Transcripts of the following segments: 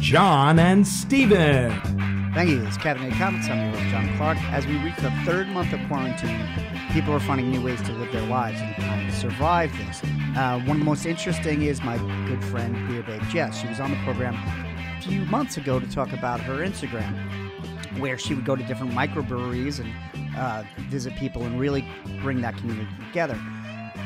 John and Steven. Thank you. It's Caffeinated Comics. I'm your host, John Clark. As we reach the third month of quarantine, people are finding new ways to live their lives and kind of survive this. Uh, one of the most interesting is my good friend, Beer Babe Jess. She was on the program a few months ago to talk about her Instagram, where she would go to different microbreweries and uh, visit people and really bring that community together.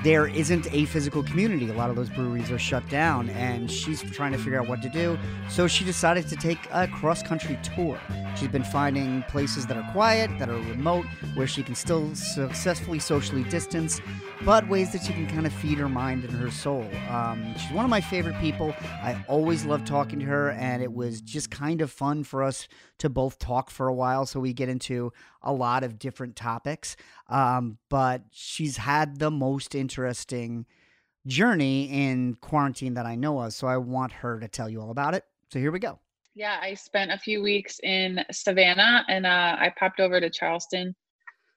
There isn't a physical community. A lot of those breweries are shut down, and she's trying to figure out what to do. So she decided to take a cross country tour. She's been finding places that are quiet, that are remote, where she can still successfully socially distance, but ways that she can kind of feed her mind and her soul. Um, she's one of my favorite people. I always love talking to her, and it was just kind of fun for us to both talk for a while. So we get into a lot of different topics. Um, but she's had the most interesting journey in quarantine that I know of. So I want her to tell you all about it. So here we go. Yeah, I spent a few weeks in Savannah and uh, I popped over to Charleston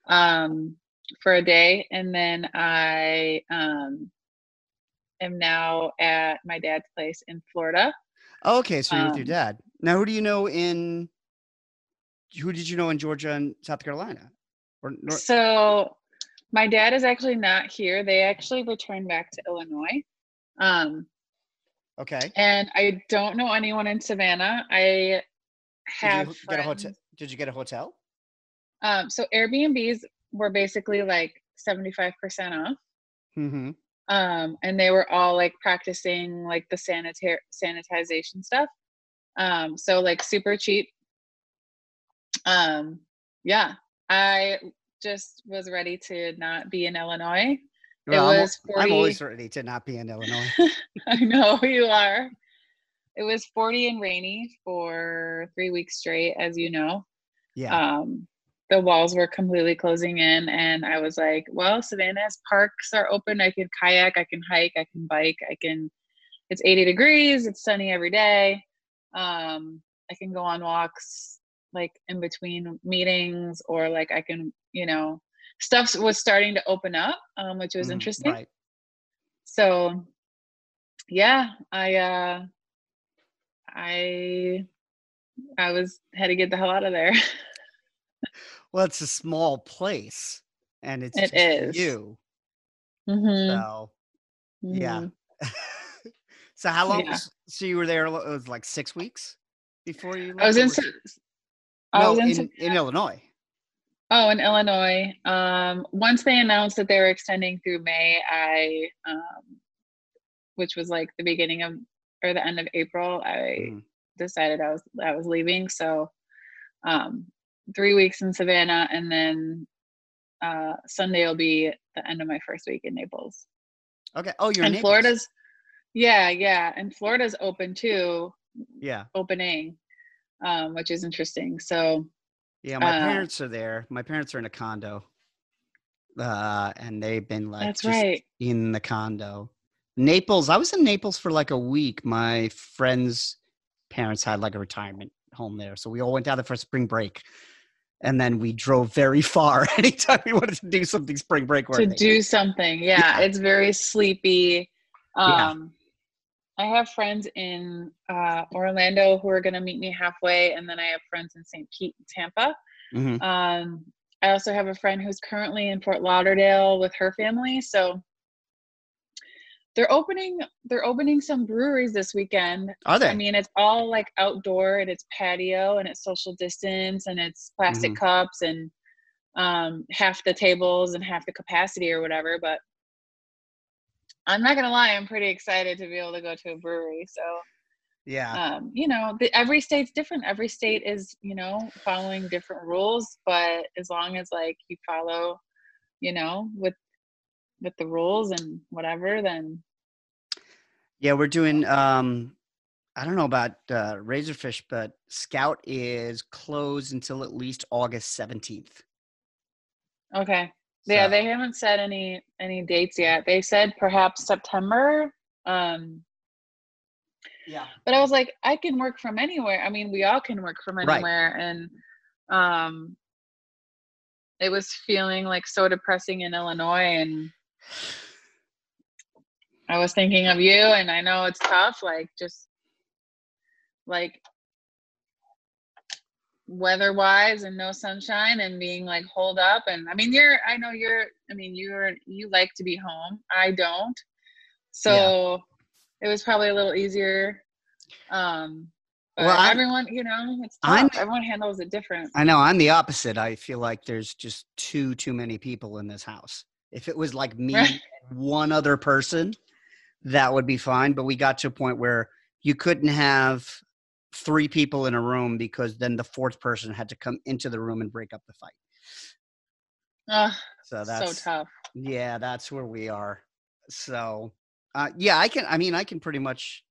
um, for a day. And then I um, am now at my dad's place in Florida. Oh, okay, so you're with your Um, dad. Now, who do you know in? Who did you know in Georgia and South Carolina? Or Nor- So my dad is actually not here. They actually returned back to Illinois. Um, okay. and I don't know anyone in Savannah. I have Did you get a hotel? Did you get a hotel? Um, so Airbnbs were basically like 75% off. Mm-hmm. um, and they were all like practicing like the sanitary sanitization stuff. Um, so like super cheap. Um, yeah, I just was ready to not be in Illinois. Well, I'm, al- was I'm always ready to not be in Illinois. I know you are. It was 40 and rainy for three weeks straight, as you know. Yeah. Um, the walls were completely closing in, and I was like, "Well, Savannah's parks are open. I can kayak, I can hike, I can bike, I can. It's 80 degrees. It's sunny every day. Um, I can go on walks like in between meetings, or like I can, you know, stuff was starting to open up, um, which was Mhm, interesting. Right. So, yeah, I uh, I I was had to get the hell out of there. Well, it's a small place, and it's It is. you. mm-hmm. So yeah. Mhm. so how long? Yeah. was- So you were there? It was like six weeks before you. I was in. No, was in. in, in Illinois. oh, in Illinois. Um, once they announced that they were extending through May, I, um, which was like the beginning of or the end of April, I Mhm. decided I was I was leaving. So, um, three weeks in Savannah, and then uh, Sunday will be the end of my first week in Naples. Okay. Oh, you're in and Naples. Florida's, yeah, yeah, and Florida's open too, Yeah. opening, um, which is interesting. So, Yeah, my Uh, parents are there. My parents are in a condo, uh, and they've been like That's just right. in the condo. Naples. I was in Naples for like a week. My friend's parents had like a retirement home there, so we all went down there for spring break, and then we drove very far anytime we wanted to do something spring break to do something, yeah, Yeah. it's very sleepy. Yeah. Um, I have friends in uh, Orlando who are going to meet me halfway, and then I have friends in St. Pete and Tampa. Mhm. Um, I also have a friend who's currently in Fort Lauderdale with her family. So they're opening they're opening some breweries this weekend. Are they? I mean, it's all like outdoor and it's patio and it's social distance and it's plastic Mhm. cups and um, half the tables and half the capacity or whatever. But I'm not gonna lie, I'm pretty excited to be able to go to a brewery. So yeah. um, you know, the, every state's different. Every state is, you know, following different rules. But as long as like you follow, you know, with with the rules and whatever, then Yeah, we're doing um I don't know about uh, Razorfish, but Scout is closed until at least August seventeenth. Okay. Yeah, So- they haven't said any any dates yet. They said perhaps September. Um, Yeah. but I was like, I can work from anywhere. I mean, we all can work from Right. anywhere, and um, it was feeling like so depressing in Illinois, and I was thinking of you, and I know it's tough, like just like weather wise and no sunshine and being like holed up and i mean you're i know you're i mean you're you like to be home i don't so it was probably a little easier um Well, I'm- everyone you know it's tough everyone handles it different I know I'm the opposite. I feel like there's just too too many people in this house. If it was like me, Right. one other person, that would be fine. But we got to a point where you couldn't have three people in a room because then the fourth person had to come into the room and break up the fight. Ugh, So so that's tough yeah, that's where we are. So uh, yeah, I can. I mean, I can pretty much.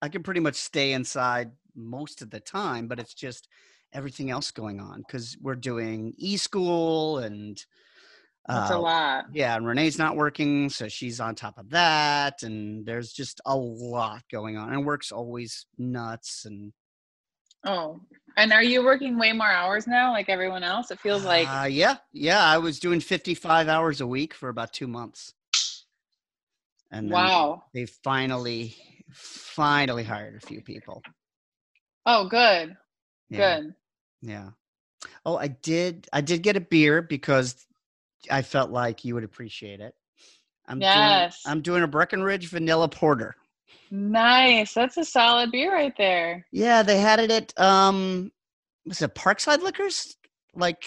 I can pretty much stay inside most of the time, but it's just everything else going on because we're doing e-school and that's a uh, lot yeah, and Renee's not working, so she's on top of that, and there's just a lot going on, and work's always nuts, and oh and are you working way more hours now like everyone else it feels like uh, yeah, yeah, I was doing 55 hours a week for about two months, and then wow they finally, finally hired a few people. oh good Yeah, good Yeah. Oh, I did. I did get a beer because I felt like you would appreciate it. I'm Yes. doing. I'm doing a Breckenridge Vanilla Porter. nice that's a solid beer right there Yeah, they had it at um, was it Parkside Liquors? Like,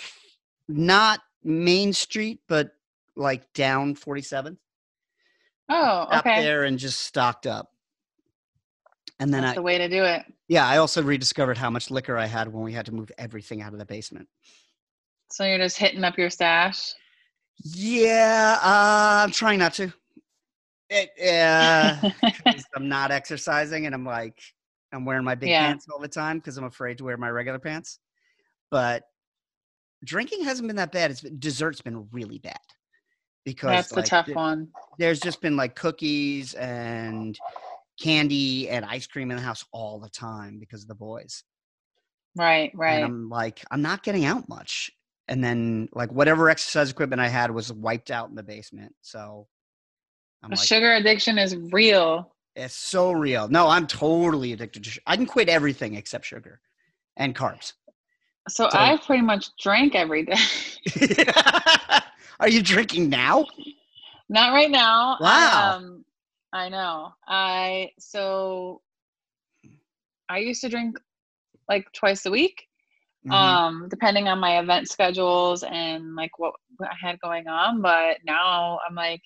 not Main Street, but like down 47th. oh Up okay there and just stocked up. And then that's I, the way to do it yeah, I also rediscovered how much liquor I had when we had to move everything out of the basement. So you're just hitting up your stash. Yeah, uh, I'm trying not to. It, uh, I'm not exercising, and I'm like, I'm wearing my big Yeah. pants all the time because I'm afraid to wear my regular pants. But drinking hasn't been that bad. It's been, dessert's been really bad because That's the tough th- one. there's just been like cookies and candy and ice cream in the house all the time because of the boys. Right, right. And I'm like, I'm not getting out much. And then like whatever exercise equipment I had was wiped out in the basement. So like, Sugar addiction is real. it's so real. No, I'm totally addicted to sugar. I can quit everything except sugar and carbs. So, So- I pretty much drank every day. Are you drinking now? Not right now. Wow. um, I know. I so I used to drink like twice a week. Mhm. um depending on my event schedules and like what, i had going on but now i'm like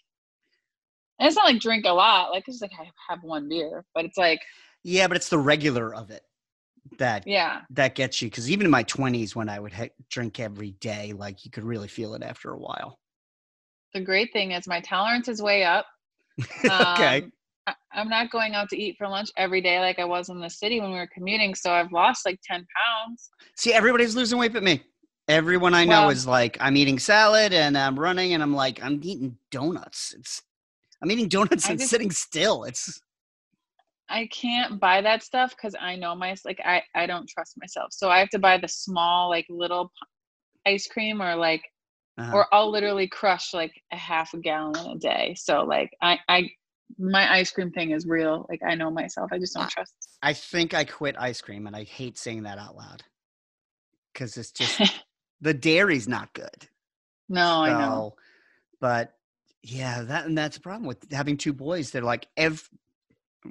and it's not like drink a lot like it's like i have one beer but it's like yeah, but it's the regular of it that yeah that gets you. Because even in my 20s, when I would ha- drink every day, like you could really feel it after a while. the great thing is my tolerance is way up okay. Um, i'm not going out to eat for lunch every day like i was in the city when we were commuting so i've lost like 10 pounds See, everybody's losing weight but me. Everyone I know Well- is like, I'm eating salad and I'm running, and I'm like, I'm eating donuts. It's, I'm eating donuts I and just- sitting still. It's, I can't buy that stuff because I know my like I I don't trust myself. So I have to buy the small like little ice cream or like uh, or I'll literally crush like a half a gallon a day. So like I I my ice cream thing is real. Like I know myself. I just don't I- trust. I think I quit ice cream, and I hate saying that out loud because it's just the dairy's not good. no, I know. But yeah, that and that's the problem with having two boys. They're like ev-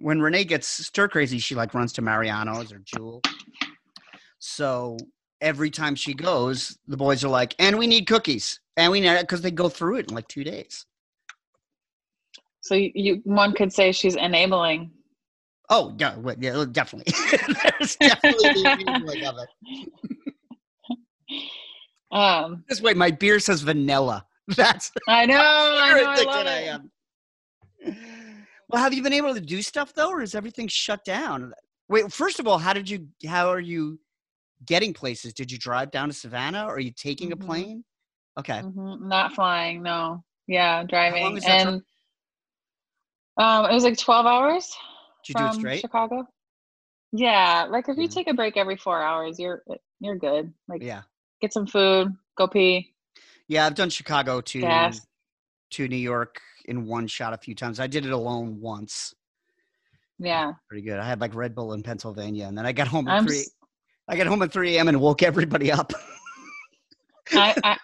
when Renee gets stir crazy, she like runs to Mariano's or Jewel. So every time she goes, the boys are like, "And we need cookies, and we need because they go through it in like two days." So you, one could say she's enabling. Oh yeah, yeah definitely. There's definitely the enabling of it. Um, This way, my beer says vanilla. That's I know. I know. I love I am. Well, have you been able to do stuff though, or is everything shut down? Wait, first of all, how did you? How are you getting places? Did you drive down to Savannah, or are you taking Mhm. a plane? Okay. Mhm, Not flying, no. Yeah, driving. is that trip? And um, it was like 12 hours Did you do it from straight? Chicago. Yeah, like if you Yeah. take a break every four hours, you're you're good. Like Yeah. get some food, go pee, Yeah, I've done Chicago to gas. to New York in one shot a few times. I did it alone once. Yeah, Pretty good. I had like Red Bull in Pennsylvania, and then I got home at I'm. three. s- I got home at three a.m. and woke everybody up. I, I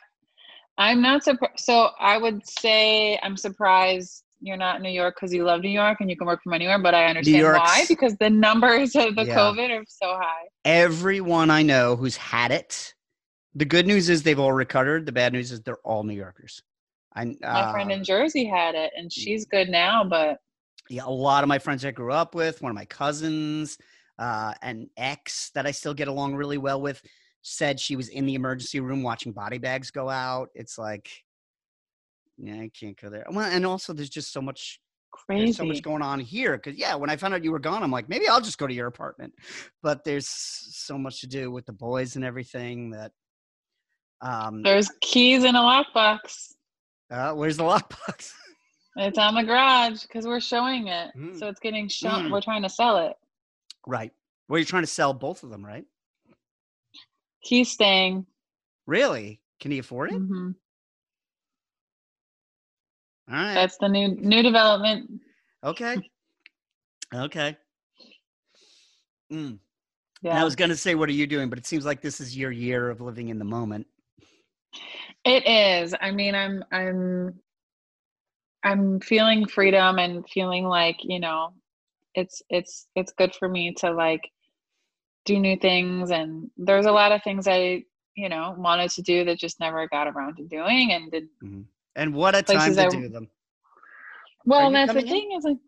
I'm not surprised. So I would say I'm surprised you're not in New York because you love New York and you can work from anywhere. But I understand why because the numbers of the Yeah. COVID are so high. Everyone I know who's had it. The good news is they've all recovered. The bad news is they're all New Yorkers. I My friend uh, in Jersey had it and she's good now, but yeah, a lot of my friends I grew up with, one of my cousins, uh, an ex that I still get along really well with, said she was in the emergency room watching body bags go out. It's like, yeah, I can't go there. Well, and also there's just so much there's so much going on here. Because yeah, when I found out you were gone, I'm like, maybe I'll just go to your apartment. But there's so much to do with the boys and everything that. Um, There's keys in a lockbox. uh, where's the lockbox? It's on the garage because we're showing it. Mm. So it's getting shown. Mm. We're trying to sell it. right. Well, you're trying to sell both of them, right? He's staying. Really? Can he afford it? hmm All right. That's the new new development. Okay. Okay. Mm. Yeah. I was gonna say, what are you doing? But it seems like this is your year of living in the moment. It is. I mean, I'm I'm I'm feeling freedom and feeling like, you know, it's it's it's good for me to like do new things and there's a lot of things I, you know, wanted to do that just never got around to doing and did And what a time to I- do them. well, you and that's the coming in? thing is like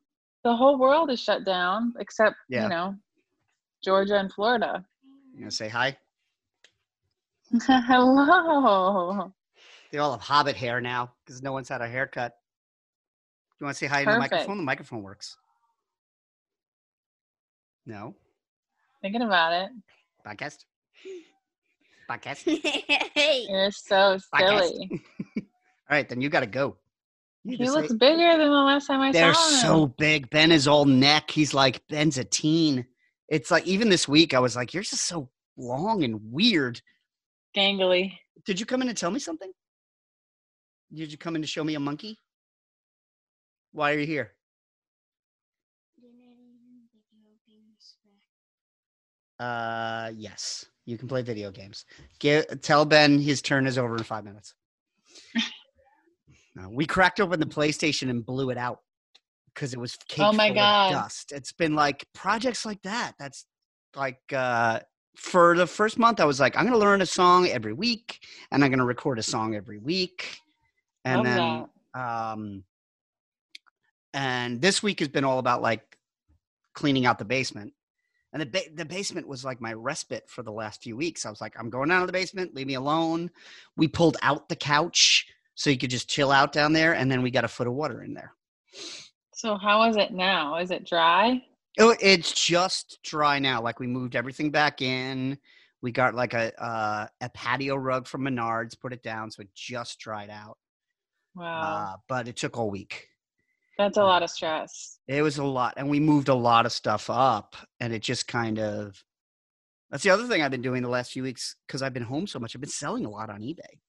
the whole world is shut down except, Yeah. you know, Georgia and Florida. You gonna say hi? Hello. They all have hobbit hair now because no one's had a haircut. You want to say hi to the microphone? The microphone works. No Thinking about it. podcast. Podcast. You're so Podcast. silly. All right, then you got to go. You He looks say- bigger than the last time I They're saw him. They're so big. Ben is all neck. He's like Ben's a teen. It's like even this week I was like, you're just so long and weird. gangly. Did you come in and tell me something? Did you come in to show me a monkey? Why are you here? Uh, yes, you can play video games. Get, tell Ben his turn is over in five minutes. No, we cracked open the PlayStation and blew it out because it was caked Oh my full God. of dust. It's been like projects like that. That's like uh, for the first month, I was like, I'm gonna learn a song every week, and I'm gonna record a song every week, and Love then um, and this week has been all about like cleaning out the basement. And the ba- the basement was like my respite for the last few weeks. I was like, I'm going down to the basement, leave me alone. We pulled out the couch so you could just chill out down there, and then we got a foot of water in there. So how is it now? Is it dry? Oh, it's just dry now. Like we moved everything back in. We got like a uh, a patio rug from Menards, put it down, so it just dried out. Wow. Uh, but it took all week. That's a lot of stress. It was a lot, and we moved a lot of stuff up, and it just kind of. That's the other thing I've been doing the last few weeks because I've been home so much. I've been selling a lot on eBay.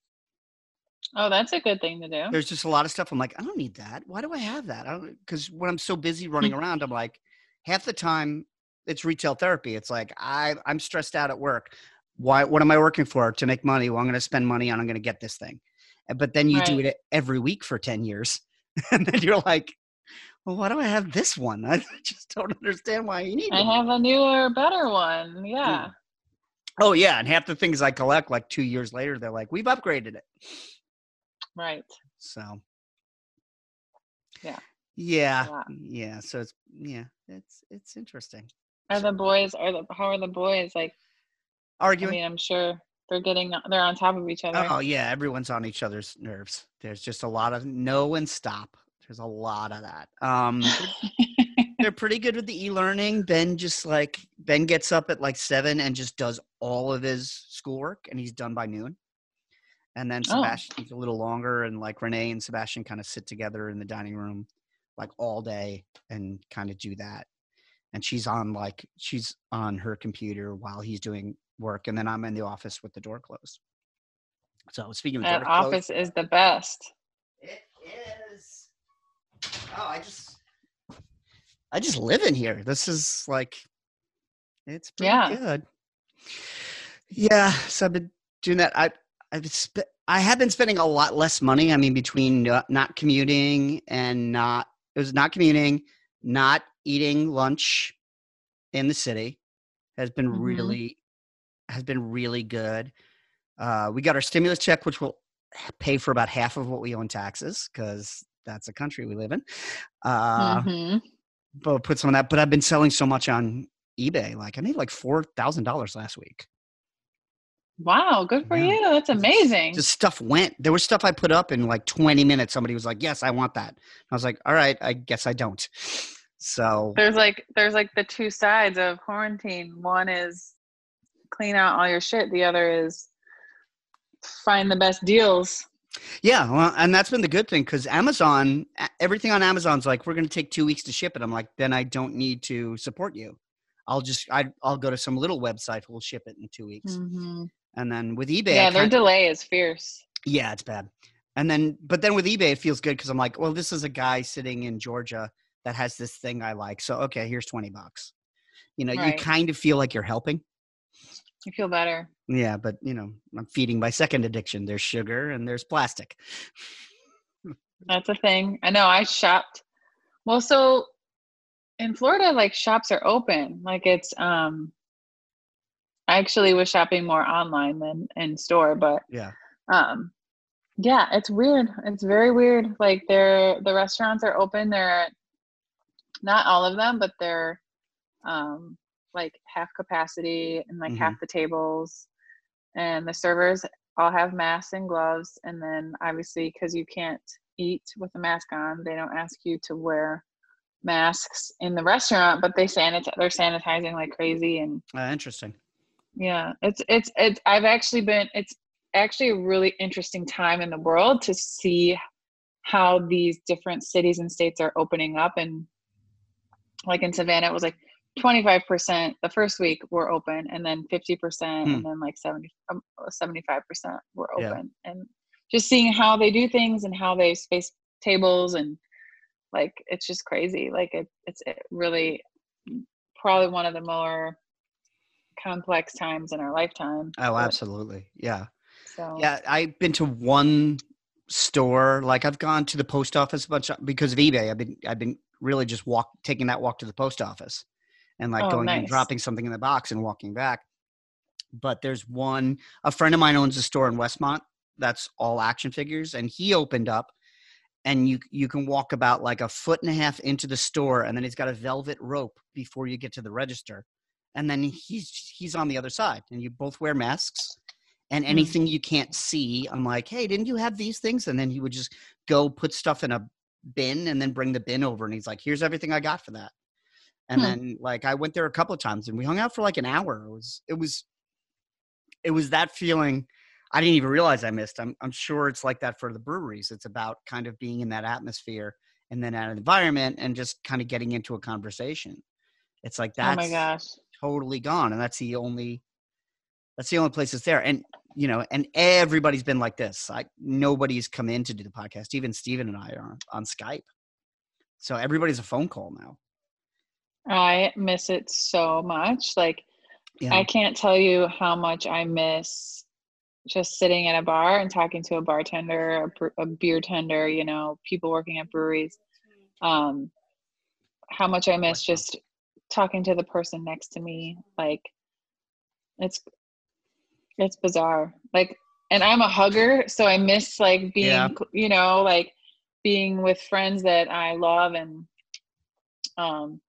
Oh, that's a good thing to do. There's just a lot of stuff. I'm like, I don't need that. Why do I have that? I don't because when I'm so busy running around, I'm like, half the time it's retail therapy. It's like I I'm stressed out at work. Why? What am I working for? To make money? Well, I'm going to spend money on. I'm going to get this thing. But then you do it every week for ten years, and then you're like, well, why do I have this one? I just don't understand why you need. It. I one. have a newer, better one. Yeah. Oh yeah, and half the things I collect, like two years later, they're like, we've upgraded it. Right. So. Yeah. Yeah. Yeah. Yeah. So it's yeah, it's it's interesting. Are the boys? Are the how are the boys? Like, I Arguing. mean, I'm sure they're getting. They're on top of each other. oh yeah, everyone's on each other's nerves. There's just a lot of no and stop. There's There's a lot of that. Um, they're pretty good with the e-learning. Ben just like Ben gets up at like seven and just does all of his schoolwork, and he's done by noon. And then Oh. A little longer, and like Renee and Sebastian kind of sit together in the dining room, like all day, and kind of do that. And she's on like she's on her computer while he's doing work, and then I'm in the office with the door closed. So speaking of That door closed, office is the best. it is. Oh, I just, I just live in here. This is like, it's pretty Yeah. good. Yeah, so I've been doing that. I, I've sp- I have been spending a lot less money. I mean, between not, not commuting and not, it was not commuting, not eating lunch in the city, has been Mhm. really, has been really good. Uh, we got our stimulus check, which will pay for about half of what we owe in taxes because that's the country we live in. Uh, Mhm. But put some of that. But I've been selling so much on eBay. Like I made like four thousand dollars last week. Wow, good for Yeah. you. That's amazing. Just stuff went. There was stuff I put up in like twenty minutes. Somebody was like, "Yes, I want that." I was like, "All right, I guess I don't." So there's like there's like the two sides of quarantine. One is clean out all your shit. The other is find the best deals. yeah, well, and that's been the good thing because Amazon, everything on Amazon's like, we're going to take two weeks to ship it. I'm like, then I don't need to support you. I'll just I, I'll go to some little website who'll ship it in two weeks. Mhm. And then with eBay, I Yeah, their delay is fierce. Yeah, it's bad. And then, but then with eBay, it feels good because I'm like, well, this is a guy sitting in Georgia that has this thing I like. So, okay, here's 20 bucks. You know, you kind of feel like you're helping. You feel better. Yeah, but, you know, I'm feeding my second addiction. There's sugar and there's plastic. That's a thing. I know. I shopped. Well, so in Florida, like shops are open. Like it's um. I actually was shopping more online than in store, but Yeah. um, yeah, it's weird. It's very weird. Like they're the restaurants are open. They're not all of them, but they're um like half capacity and like half the tables, and the servers all have masks and gloves. And then obviously, because you can't eat with a mask on, they don't ask you to wear masks in the restaurant, but they sanitize. They're sanitizing like crazy, and Uh, interesting. Yeah, it's it's it's. I've actually been. It's actually a really interesting time in the world to see how these different cities and states are opening up, and like in Savannah, it was like. 25% the first week were open and then 50% Hmm. and then like 70 um, 75% were Yeah. open and just seeing how they do things and how they space tables and like it's just crazy like it, it's it really probably one of the more complex times in our lifetime Oh, absolutely. Yeah. so Yeah. I've been to one store. Like I've gone to the post office a bunch of, because of eBay. I've been, I've been really just walk, taking that walk to the post office and like Oh, going and dropping something in the box and walking back. But there's one, a friend of mine owns a store in Westmont that's all action figures and he opened up and you you can walk about like a foot and a half into the store and then he's got a velvet rope before you get to the register and then he's he's on the other side and you both wear masks and Hmm. anything you can't see i'm like hey didn't you have these things and then he would just go put stuff in a bin and then bring the bin over and he's like here's everything i got for that and Hmm. then like i went there a couple of times and we hung out for like an hour it was it was it was that feeling I didn't even realize I missed. I'm, I'm sure it's like that for the breweries. It's about kind of being in that atmosphere and then that environment and just kind of getting into a conversation. It's like that. oh my gosh totally gone, and that's the only that's the only place that's there. And you know, and everybody's been like this. like nobody's come in to do the podcast. Even Steven and I are on Skype. So everybody's a phone call now. i miss it so much like Yeah. i can't tell you how much i miss just sitting at a bar and talking to a bartender a, a beer tender you know people working at breweries um how much i miss just talking to the person next to me like it's it's bizarre like and i'm a hugger so i miss like being Yeah. you know like being with friends that i love and um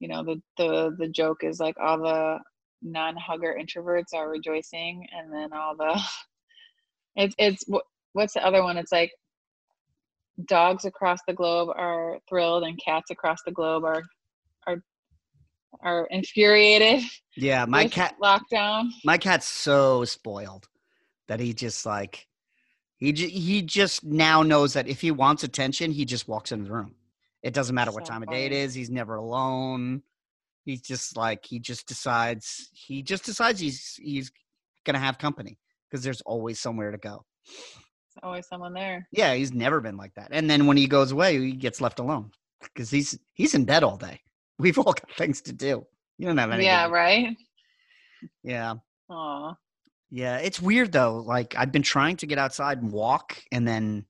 you know the the the joke is like all the non-hugger introverts are rejoicing and then all the it's it's wh- what's the other one it's like dogs across the globe are thrilled and cats across the globe are are are infuriated Yeah, my cat lockdown. my cat's so spoiled that he just like he j- he just now knows that if he wants attention, he just walks into the room. It doesn't matter what So time of day it is. He's never alone. He's just like he just decides he just decides he's he's gonna have company because there's always somewhere to go. There's always someone there. Yeah, he's never been like that. And then when he goes away, he gets left alone because he's he's in bed all day. We've all got things to do. You don't have anything. Yeah, right. Yeah. Aw. Yeah, it's weird though. Like I've been trying to get outside and walk, and then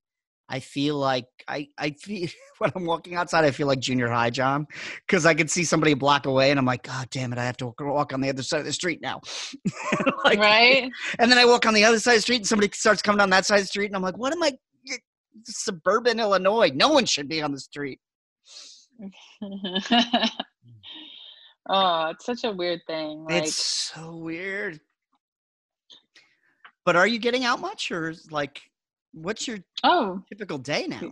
I feel like I I feel when I'm walking outside, I feel like junior high John because I can see somebody a block away, and I'm like, God damn it, I have to walk- walk on the other side of the street now. like, right? And then I walk on the other side of the street, and somebody starts coming down that side of the street, and I'm like, What am I? Suburban Illinois. No one should be on the street. oh, it's such a weird thing. Like, it's so weird. But are you getting out much, or like, what's your oh, typical day now?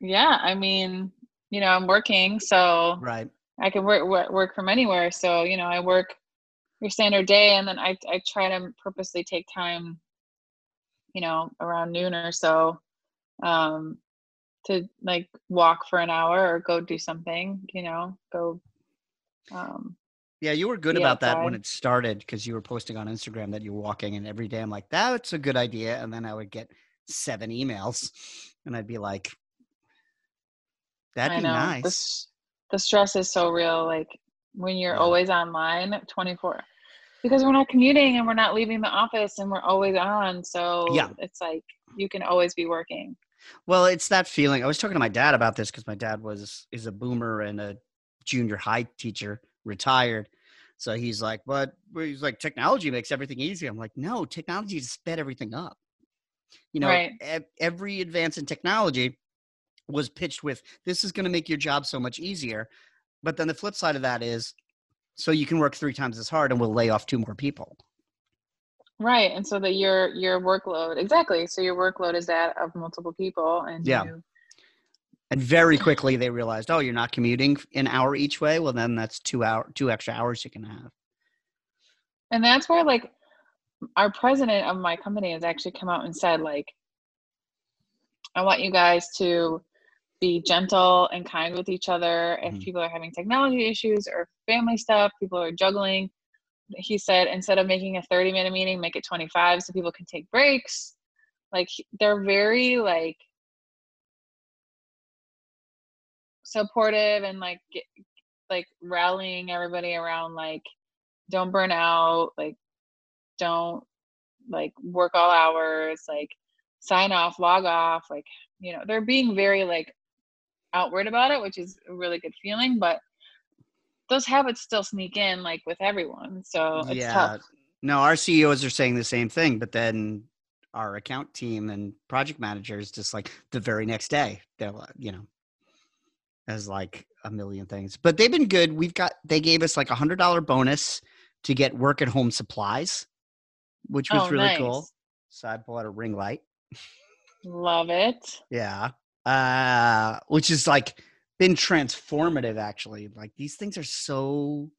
yeah. I mean, you know, I'm working, so Right. I can work work, work from anywhere. So you know, I work your standard day, and then I I try to purposely take time, you know, around noon or so, um, to like walk for an hour or go do something. You know, go. Um, Yeah, you were good about that when it started because you were posting on Instagram that you were walking, and every day I'm like, that's a good idea. And then I would get seven emails, and I'd be like, that'd I be know nice. the the stress is so real. Like when you're Yeah. always online, twenty four, because we're not commuting and we're not leaving the office and we're always on. So Yeah. it's like you can always be working. Well, it's that feeling. I was talking to my dad about this because my dad was is a boomer and a junior high teacher, retired. So he's like, "But he's like, technology makes everything easy." I'm like, "No, technology has sped everything up." You know, Right. ev- every advance in technology was pitched with, "This is going to make your job so much easier," but then the flip side of that is, so you can work three times as hard, and we'll lay off two more people. Right. And so that your your workload exactly. So your workload is that of multiple people and Yeah. you And very quickly they realized, "Oh, you're not commuting an hour each way. Well, then that's two hour, two extra hours you can have." and that's where like our president of my company has actually come out and said like i want you guys to be gentle and kind with each other if Mhm. people are having technology issues or family stuff people are juggling he said instead of making a 30 minute meeting make it 25 so people can take breaks. Like they're very like supportive and like like rallying everybody around like don't burn out like don't like work all hours like sign off log off like you know they're being very like outward about it which is a really good feeling but those habits still sneak in like with everyone so it's tough No, our CEOs are saying the same thing, but then our account team and project managers just like the very next day, they're like, you know, as like a million things. But they've been good. We've got they gave us like a hundred dollar bonus to get work at home supplies, which was Oh, really nice. cool. So I bought a ring light. love it Yeah. Uh which is like been transformative actually. Like these things are so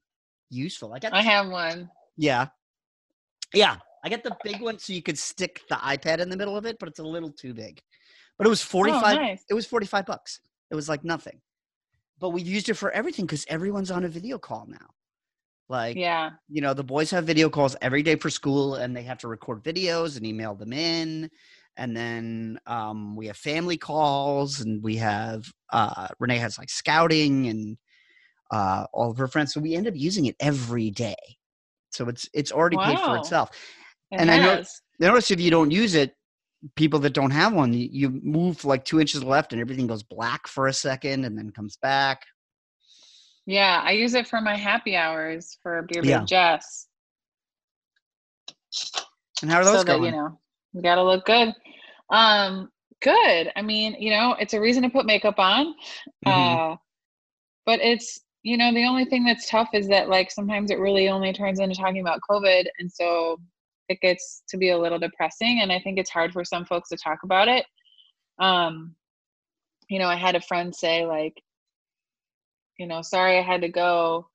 useful. I got i have one yeah. Yeah. I got the big one so you could stick the iPad in the middle of it, but it's a little too big. But it was 45 oh, nice. it was 45 bucks. It was like nothing. But we used it for everything cuz everyone's on a video call now. Like yeah you know, the boys have video calls every day for school and they have to record videos and email them in. And then um, we have family calls and we have uh, Renee has like scouting and uh, all of her friends. So we end up using it every day. So it's it's already paid for itself. it And I know-. Notice if you don't use it, people that don't have one, you, move like two inches left and everything goes black for a second and then comes back. yeah i use it for my happy hours for beer Yeah. Jess And how are those so going? that you know we gotta look good. Um good. I mean you know it's a reason to put makeup on. Mhm. uh but it's you know the only thing that's tough is that like sometimes it really only turns into talking about covid and so it gets to be a little depressing and i think it's hard for some folks to talk about it. Um, you know, I had a friend say like, you know, sorry I had to go,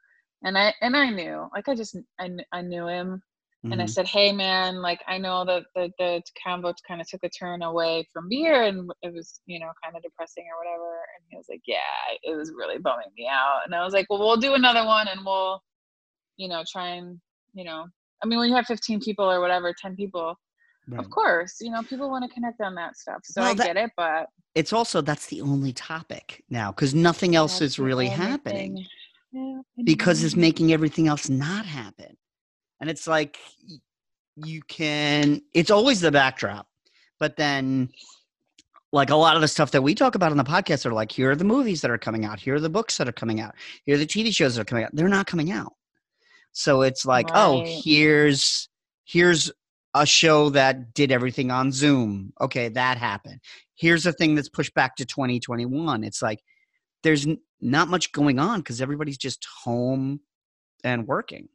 and I and I knew, like I just I, I knew him, and I Mhm. said, hey man, like I know that the the convo kind of took a turn away from beer, and it was you know kind of depressing or whatever, and he was like, yeah, it was really bumming me out, and I was like, well, we'll do another one, and we'll, you know, try and you know, I mean, when you have 15 people or whatever, 10 people, Right. of course, you know, people want to connect on that stuff. So Well, I that- get it, but It's also that's the only topic now because nothing else that's is really happening. Yeah, because it's making everything else not happen. And it's like you can, it's always the backdrop. But then, like a lot of the stuff that we talk about on the podcast are like, here are the movies that are coming out, here are the books that are coming out, here are the TV shows that are coming out. They're not coming out. So it's like, oh, here's here's a show that did everything on Zoom. Okay, that happened. Here's a thing that's pushed back to 2021. It's like there's n- not much going on because everybody's just home and working.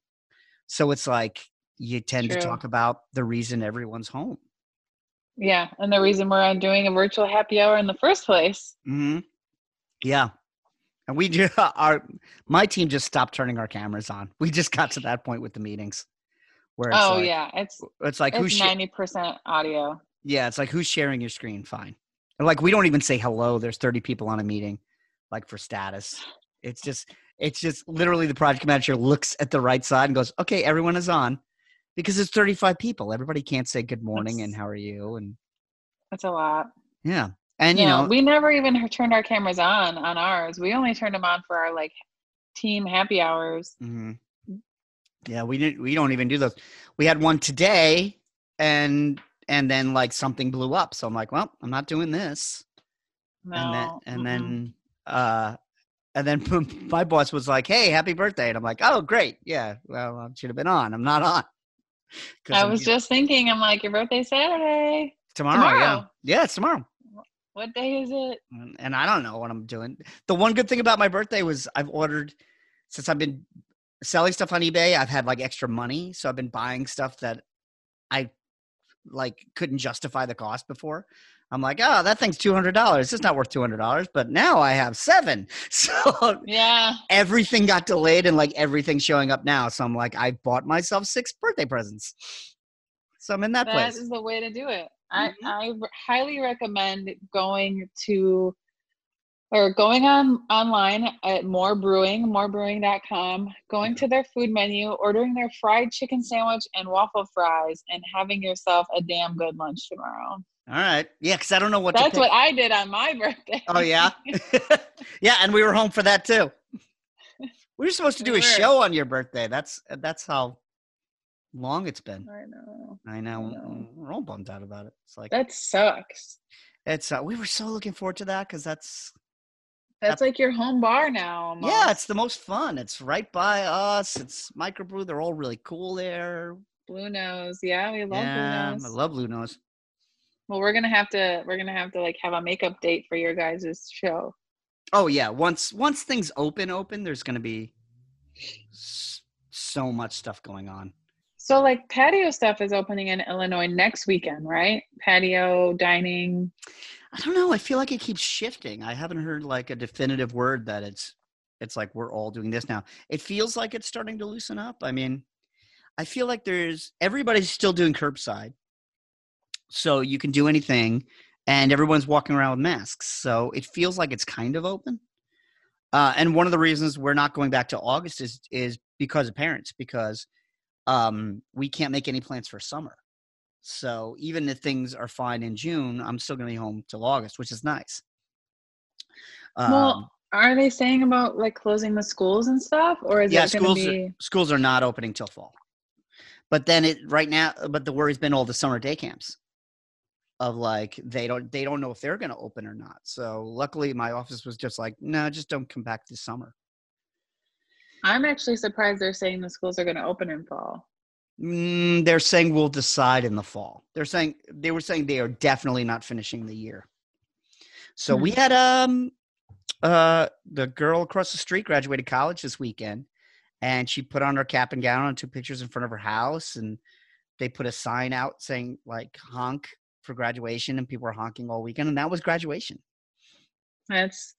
So it's like you tend to talk about the reason everyone's home. Yeah, and the reason we're doing a virtual happy hour in the first place. hmm Yeah. And we do our, my team just stopped turning our cameras on. We just got to that point with the meetings where it's Oh like, yeah, it's it's like, who's, it's sha- ninety percent audio. yeah, it's like, who's sharing your screen? Fine. And like, we don't even say hello. There's 30 people on a meeting, like for status. It's just, it's just literally the project manager looks at the right side and goes, okay, everyone is on because it's 35 people. Everybody can't say good morning and how are you? And That's a lot. yeah. And, you know, we never even turned our cameras on on ours. We only turned them on for our like team happy hours. hmm Yeah, we didn't. We don't even do those. We had one today, and and then like something blew up. So I'm like, well, I'm not doing this. No, and then and mm-mm. then uh, and then my boss was like, hey, happy birthday, and I'm like, oh, great, yeah. Well, I should have been on. I'm not on." I was just thinking, I'm like, your birthday Saturday. tomorrow, Yeah, tomorrow. yeah, it's tomorrow. What day is it? and and I don't know what I'm doing. The one good thing about my birthday was I've ordered since I've been selling stuff on eBay. I've had like extra money, so I've been buying stuff that I like couldn't justify the cost before. I'm like, oh, that thing's two hundred dollars. It's not worth two hundred dollars, but now I have seven. So Yeah, everything got delayed, and like everything's showing up now. So I'm like, I bought myself six birthday presents. So I'm in that, that place. is the way to do it. I, Mhm. I r- highly recommend going to or going on online at more brewing morebrewing.com going to their food menu ordering their fried chicken sandwich and waffle fries and having yourself a damn good lunch tomorrow All right, yeah, because I don't know what. that's what i did on my birthday Oh yeah, yeah, and we were home for that too. We were supposed to do We a show on your birthday. That's that's how long it's been. i know I know. know. We're all bummed out about it. It's like that sucks it's. Uh, we were so looking forward to that because that's that's like your home bar now yeah, it's the most fun. It's right by us. It's microbrew. They're all really cool there. blue nose yeah we love yeah, blue nose I love Blue Nose. Well we're gonna have to we're gonna have to like have a makeup date for your guys' show Oh yeah, once once things open, open, there's gonna be so much stuff going on. So like patio stuff is opening in Illinois next weekend, right? Patio dining. I don't know. I feel like it keeps shifting. I haven't heard like a definitive word that it's it's like we're all doing this now. It feels like it's starting to loosen up. I mean, I feel like there's everybody's still doing curbside. So you can do anything and everyone's walking around with masks. So it feels like it's kind of open. Uh, and one of the reasons we're not going back to August is is because of parents because um, we can't make any plans for summer. So even if things are fine in June, I'm still going to be home till August, which is nice. Um, well, are they saying about like closing the schools and stuff, or is yeah, it going schools to are, be? schools are not opening till fall. But then it right now, but the worry's been all the summer day camps of like they don't they don't know if they're going to open or not. So luckily, my office was just like, no, just don't come back this summer. I'm actually surprised they're saying the schools are going to open in fall. Mm, they're saying we'll decide in the fall. They're saying they were saying they are definitely not finishing the year. So we Hmm. had um uh the girl across the street graduated college this weekend and she put on her cap and gown and took pictures in front of her house and they put a sign out saying like honk for graduation, and people were honking all weekend, and that was graduation. That's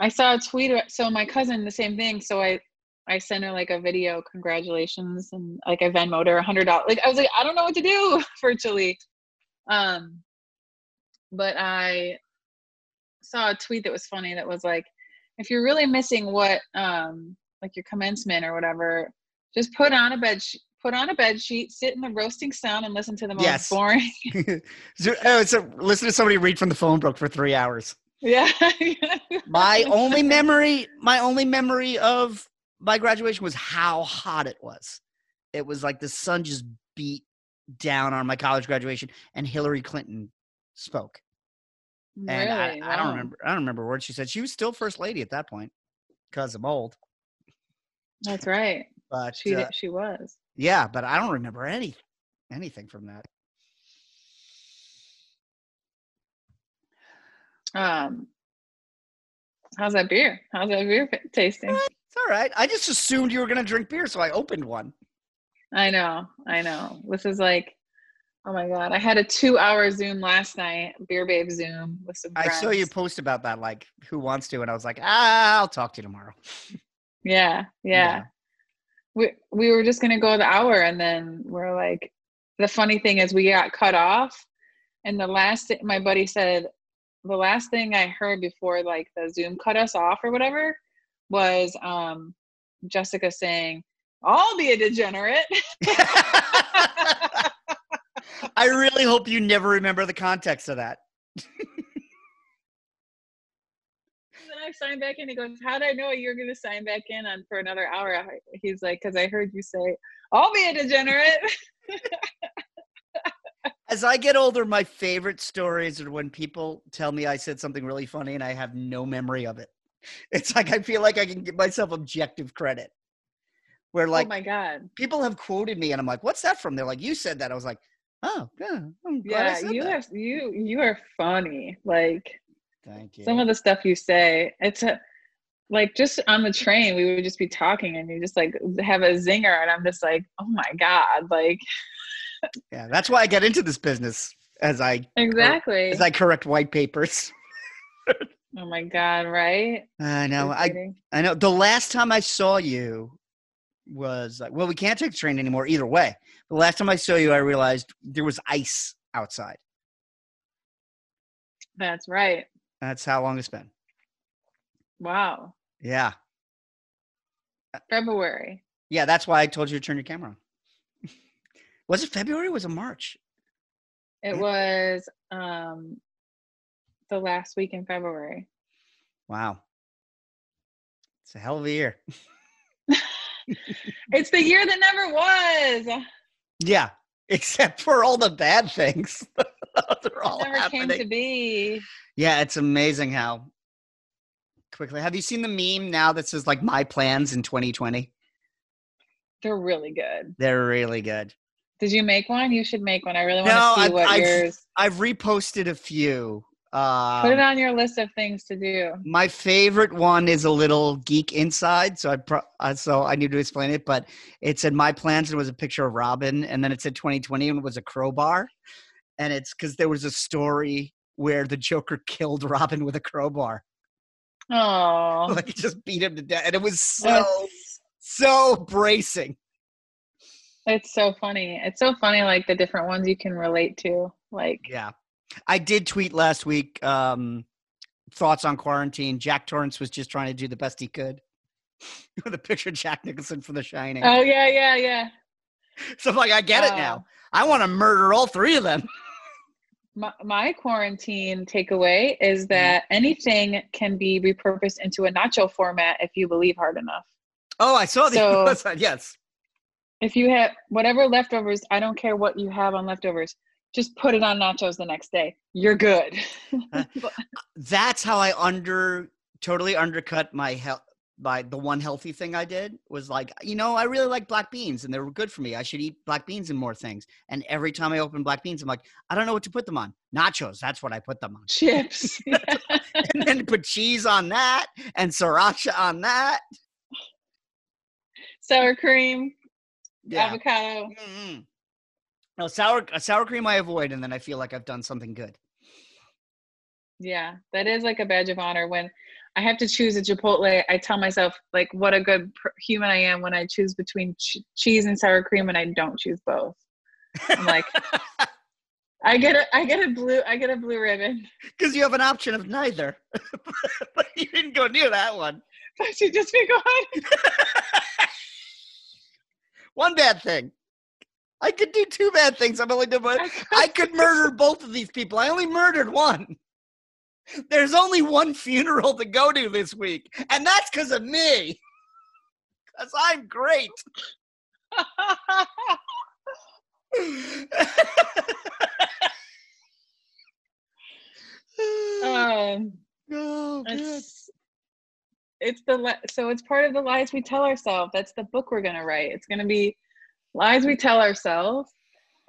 I saw a tweet. So my cousin, the same thing. So I I sent her like a video, congratulations, and like I Venmoed her a hundred dollars. Like I was like, I don't know what to do virtually. Um, but I saw a tweet that was funny. That was like, if you're really missing what um like your commencement or whatever, just put on a bed. Sh- Put on a bed sheet, sit in the roasting sun, and listen to the most Yes. boring. so, oh, so listen to somebody read from the phone book for three hours. yeah. My only memory, my only memory of my graduation was how hot it was. It was like the sun just beat down on my college graduation, and Hillary Clinton spoke. And I, Really? I don't remember. I don't remember what she said. She was still first lady at that point because I'm old. That's right. But She uh, she was. Yeah, but I don't remember any anything from that. Um, how's that beer? How's that beer tasting? It's all right. I just assumed you were gonna drink beer, so I opened one. I know, I know. This is like, oh my god! I had a two-hour Zoom last night, beer babe Zoom with some. I saw you post about that, like who wants to, and I was like, ah, I'll talk to you tomorrow. Yeah, yeah, Yeah. We we were just gonna go the hour, and then we're like, the funny thing is we got cut off, and the last my buddy said, the last thing I heard before like the Zoom cut us off or whatever was um Jessica saying, "I'll be a degenerate." I really hope you never remember the context of that. I signed back in. He goes, "How did I know you were going to sign back in on for another hour?" He's like, "Cause I heard you say I'll be a degenerate." As I get older, my favorite stories are when people tell me I said something really funny and I have no memory of it. It's like I feel like I can give myself objective credit. Where oh like oh my god! people have quoted me and I'm like, "What's that from?" They're like, "You said that." I was like, "Oh, yeah, I'm glad I Yeah, you that." are you you are funny. Like Thank you. some of the stuff you say, it's a like just on the train we would just be talking and you just like have a zinger and I'm just like, oh my god, like yeah, that's why I get into this business as I exactly. as I correct white papers. oh my god, right? I know. I I know. The last time I saw you was like, well, we can't take the train anymore either way. The last time I saw you, I realized there was ice outside. That's right. That's how long it's been. Wow. Yeah. February. Yeah, that's why I told you to turn your camera on. was it February or was it March? It Yeah. was um the last week in February. Wow. It's a hell of a year. It's the year that never was. Yeah. Except for all the bad things. They're all never happening. came to be. Yeah, it's amazing how quickly. Have you seen the meme now that says like my plans in 2020? They're really good. They're really good. Did you make one? You should make one. I really want No, to see I've- what I've- yours. I've reposted a few. Put it Um, on your list of things to do. my favorite one is a little geek inside, so I pro- uh, so I need to explain it. But it said my plans and it was a picture of Robin, and then it said 2020 and it was a crowbar, and it's because there was a story where the Joker killed Robin with a crowbar, Oh, like he just beat him to death, and it was so it's, so bracing. it's so funny. It's so funny, like the different ones you can relate to. Like, Yeah. I did tweet last week um, thoughts on quarantine. Jack Torrance was just trying to do the best he could with a picture of Jack Nicholson from The Shining. oh yeah, yeah, yeah. so I'm like, I get it Uh, now. I want to murder all three of them. My, my quarantine takeaway is Mm-hmm. that anything can be repurposed into a nacho format if you believe hard enough. Oh, I saw the So- yes. If you have whatever leftovers, I don't care what you have on leftovers, just put it on nachos the next day. You're good. Uh, that's how I under totally undercut my health. By the one healthy thing I did was like, you know, I really like black beans and they were good for me. I should eat black beans and more things. And every time I open black beans, I'm like, I don't know what to put them on. Nachos, that's what I put them on. Chips. and then put cheese on that and sriracha on that. Sour cream, Yeah. avocado. Mm-mm. No sour a sour cream I avoid, and then I feel like I've done something good. Yeah, that is like a badge of honor when I have to choose a Chipotle. I tell myself like what a good pr- human I am when I choose between ch- cheese and sour cream, and I don't choose both. I'm like, I get a I get a blue I get a blue ribbon. Because you have an option of neither. but you didn't go near that one. I should just be going. one bad thing. I could do two bad things. I'm only doing one. I could murder both of these people. I only murdered one. There's only one funeral to go to this week, and that's because of me. Because I'm great. um, oh, it's it's the so it's part of the lies we tell ourselves. That's the book we're gonna write. It's gonna be lies we tell ourselves,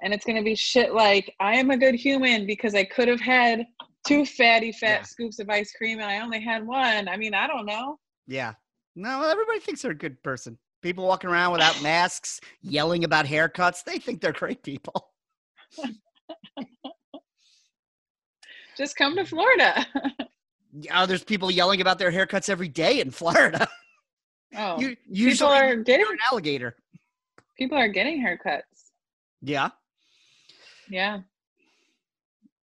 and it's gonna be shit like I am a good human because I could have had two fatty fat Yeah. scoops of ice cream and I only had one. I mean, I don't know. Yeah. No, everybody thinks they're a good person. People walking around without masks, yelling about haircuts, they think they're great people. Just come to Florida. Yeah, there's people yelling about their haircuts every day in Florida. oh, You usually are getting you're an alligator. People are getting haircuts. Yeah. Yeah.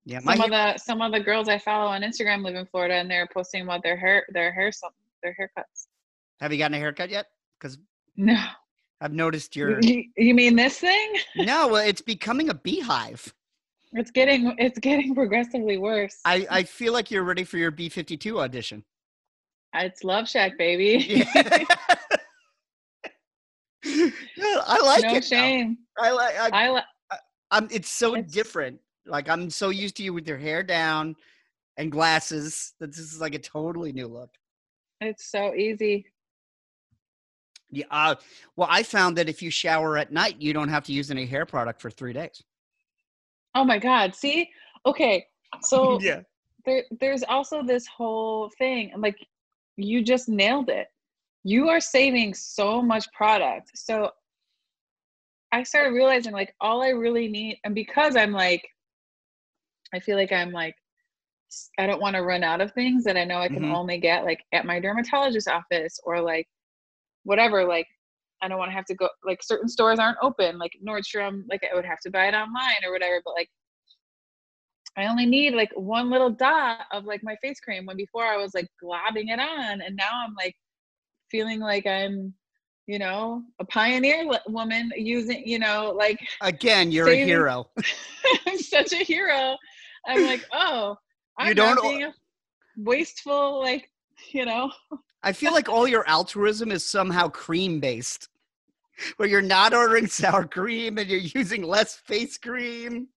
Yeah. Some of the some of the girls I follow on Instagram live in Florida, and they're posting about their hair, their hair, some their haircuts. have you gotten a haircut yet? Because No, I've noticed your you, mean this thing? No, well, it's becoming a beehive. It's getting it's getting progressively worse. I, I feel like you're ready for your B fifty two audition. it's Love Shack, baby. Yeah. I like no it. now. shame. I like I, I li- I'm it's so It's- different. Like I'm so used to you with your hair down and glasses that this is like a totally new look. it's so easy. Yeah. Uh, well, I found that if you shower at night, you don't have to use any hair product for three days. Oh my God. See? Okay. So yeah. there, there's also this whole thing like you just nailed it you are saving so much product so i started realizing like all i really need and because i'm like i feel like i'm like I don't want to run out of things that i know i can Mhm. only get like at my dermatologist office or like whatever like i don't want to have to go like certain stores aren't open like nordstrom like i would have to buy it online or whatever but like I only need like one little dot of like my face cream when before I was like globbing it on and now I'm like feeling like I'm you know a pioneer woman using you know like Again, you're a hero. I'm such a hero I'm like oh I'm You not don't- being a wasteful like you know I feel like all your altruism is somehow cream based, where you're not ordering sour cream and you're using less face cream.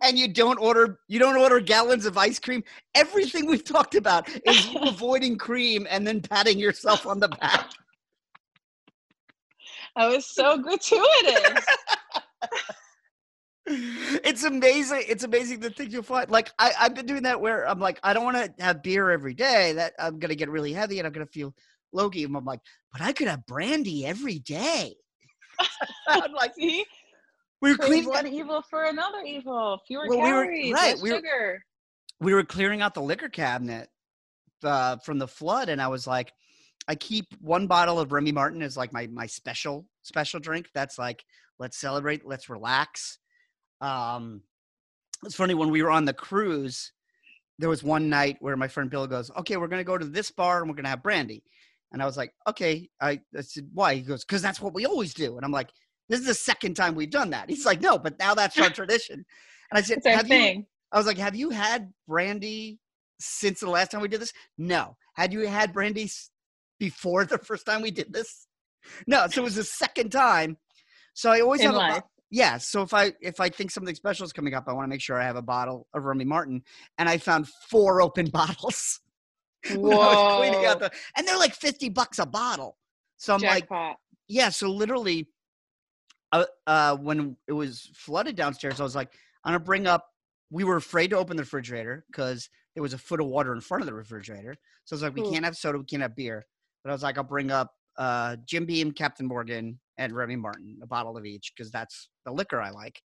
And you don't order you don't order gallons of ice cream. Everything we've talked about is avoiding cream and then patting yourself on the back. I was so gratuitous It's amazing. It's amazing the things you'll find. Like I, I've been doing that where I'm like, I don't want to have beer every day. That I'm gonna get really heavy and I'm gonna feel logy. And I'm like, but I could have brandy every day. I'm like, see we were Trade cleaning. one evil for another evil fewer Well, we were- calories right, less we were- sugar we were clearing out the liquor cabinet uh, from the flood, and I was like, I keep one bottle of Remy Martin as like my my special special drink. That's like let's celebrate, let's relax. Um, it's funny when we were on the cruise. There was one night where my friend Bill goes, "Okay, we're gonna go to this bar and we're gonna have brandy," and I was like, "Okay." I, I said, "Why?" He goes, "Because that's what we always do," and I'm like, "This is the second time we've done that." He's like, "No, but now that's our tradition." And I said, it's "Have you thing I was like, "Have you had brandy since the last time we did this?" No. Had you had brandy before the first time we did this? No. So it was the second time. So I always in have a life bo- yeah. So if I if I think something special is coming up, I want to make sure I have a bottle of Remy Martin. And I found four open bottles when I was cleaning out Whoa. the, and they're like fifty bucks a bottle. So I'm like, yeah. So literally, uh, uh, when it was flooded downstairs, I was like, I'm gonna bring up. We were afraid to open the refrigerator because there was a foot of water in front of the refrigerator. So I was like, we Ooh. can't have soda, we can't have beer. But I was like, I'll bring up uh, Jim Beam, Captain Morgan, and Remy Martin, a bottle of each, because that's the liquor I like.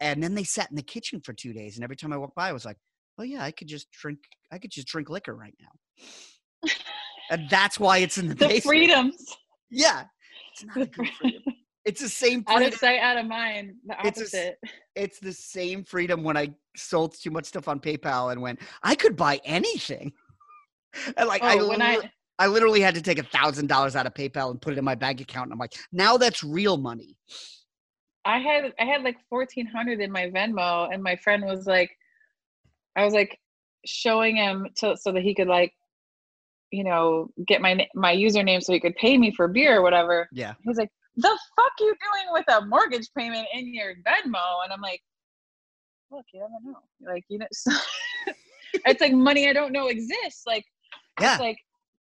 And then they sat in the kitchen for two days, and every time I walked by, I was like, "Oh yeah, I could just drink. I could just drink liquor right now." and that's why it's in the, The basement. freedoms. Yeah, it's not a The good freedom. It's the same Out freedom. of sight, out of mind. The It's a opposite. It's the same freedom when I sold too much stuff on PayPal and went, I could buy anything. and like I, oh, when lit- I I literally had to take a thousand dollars out of PayPal and put it in my bank account. And I'm like, now that's real money. I had I had like fourteen hundred in my Venmo, and my friend was like, I was like showing him to so that he could like, you know, get my my username so he could pay me for beer or whatever. Yeah. He's like, "The fuck you doing with a mortgage payment in your Venmo?" And I'm like, "Look, you never know. Like, you know, so it's like money I don't know exists. Like, Yeah. it's like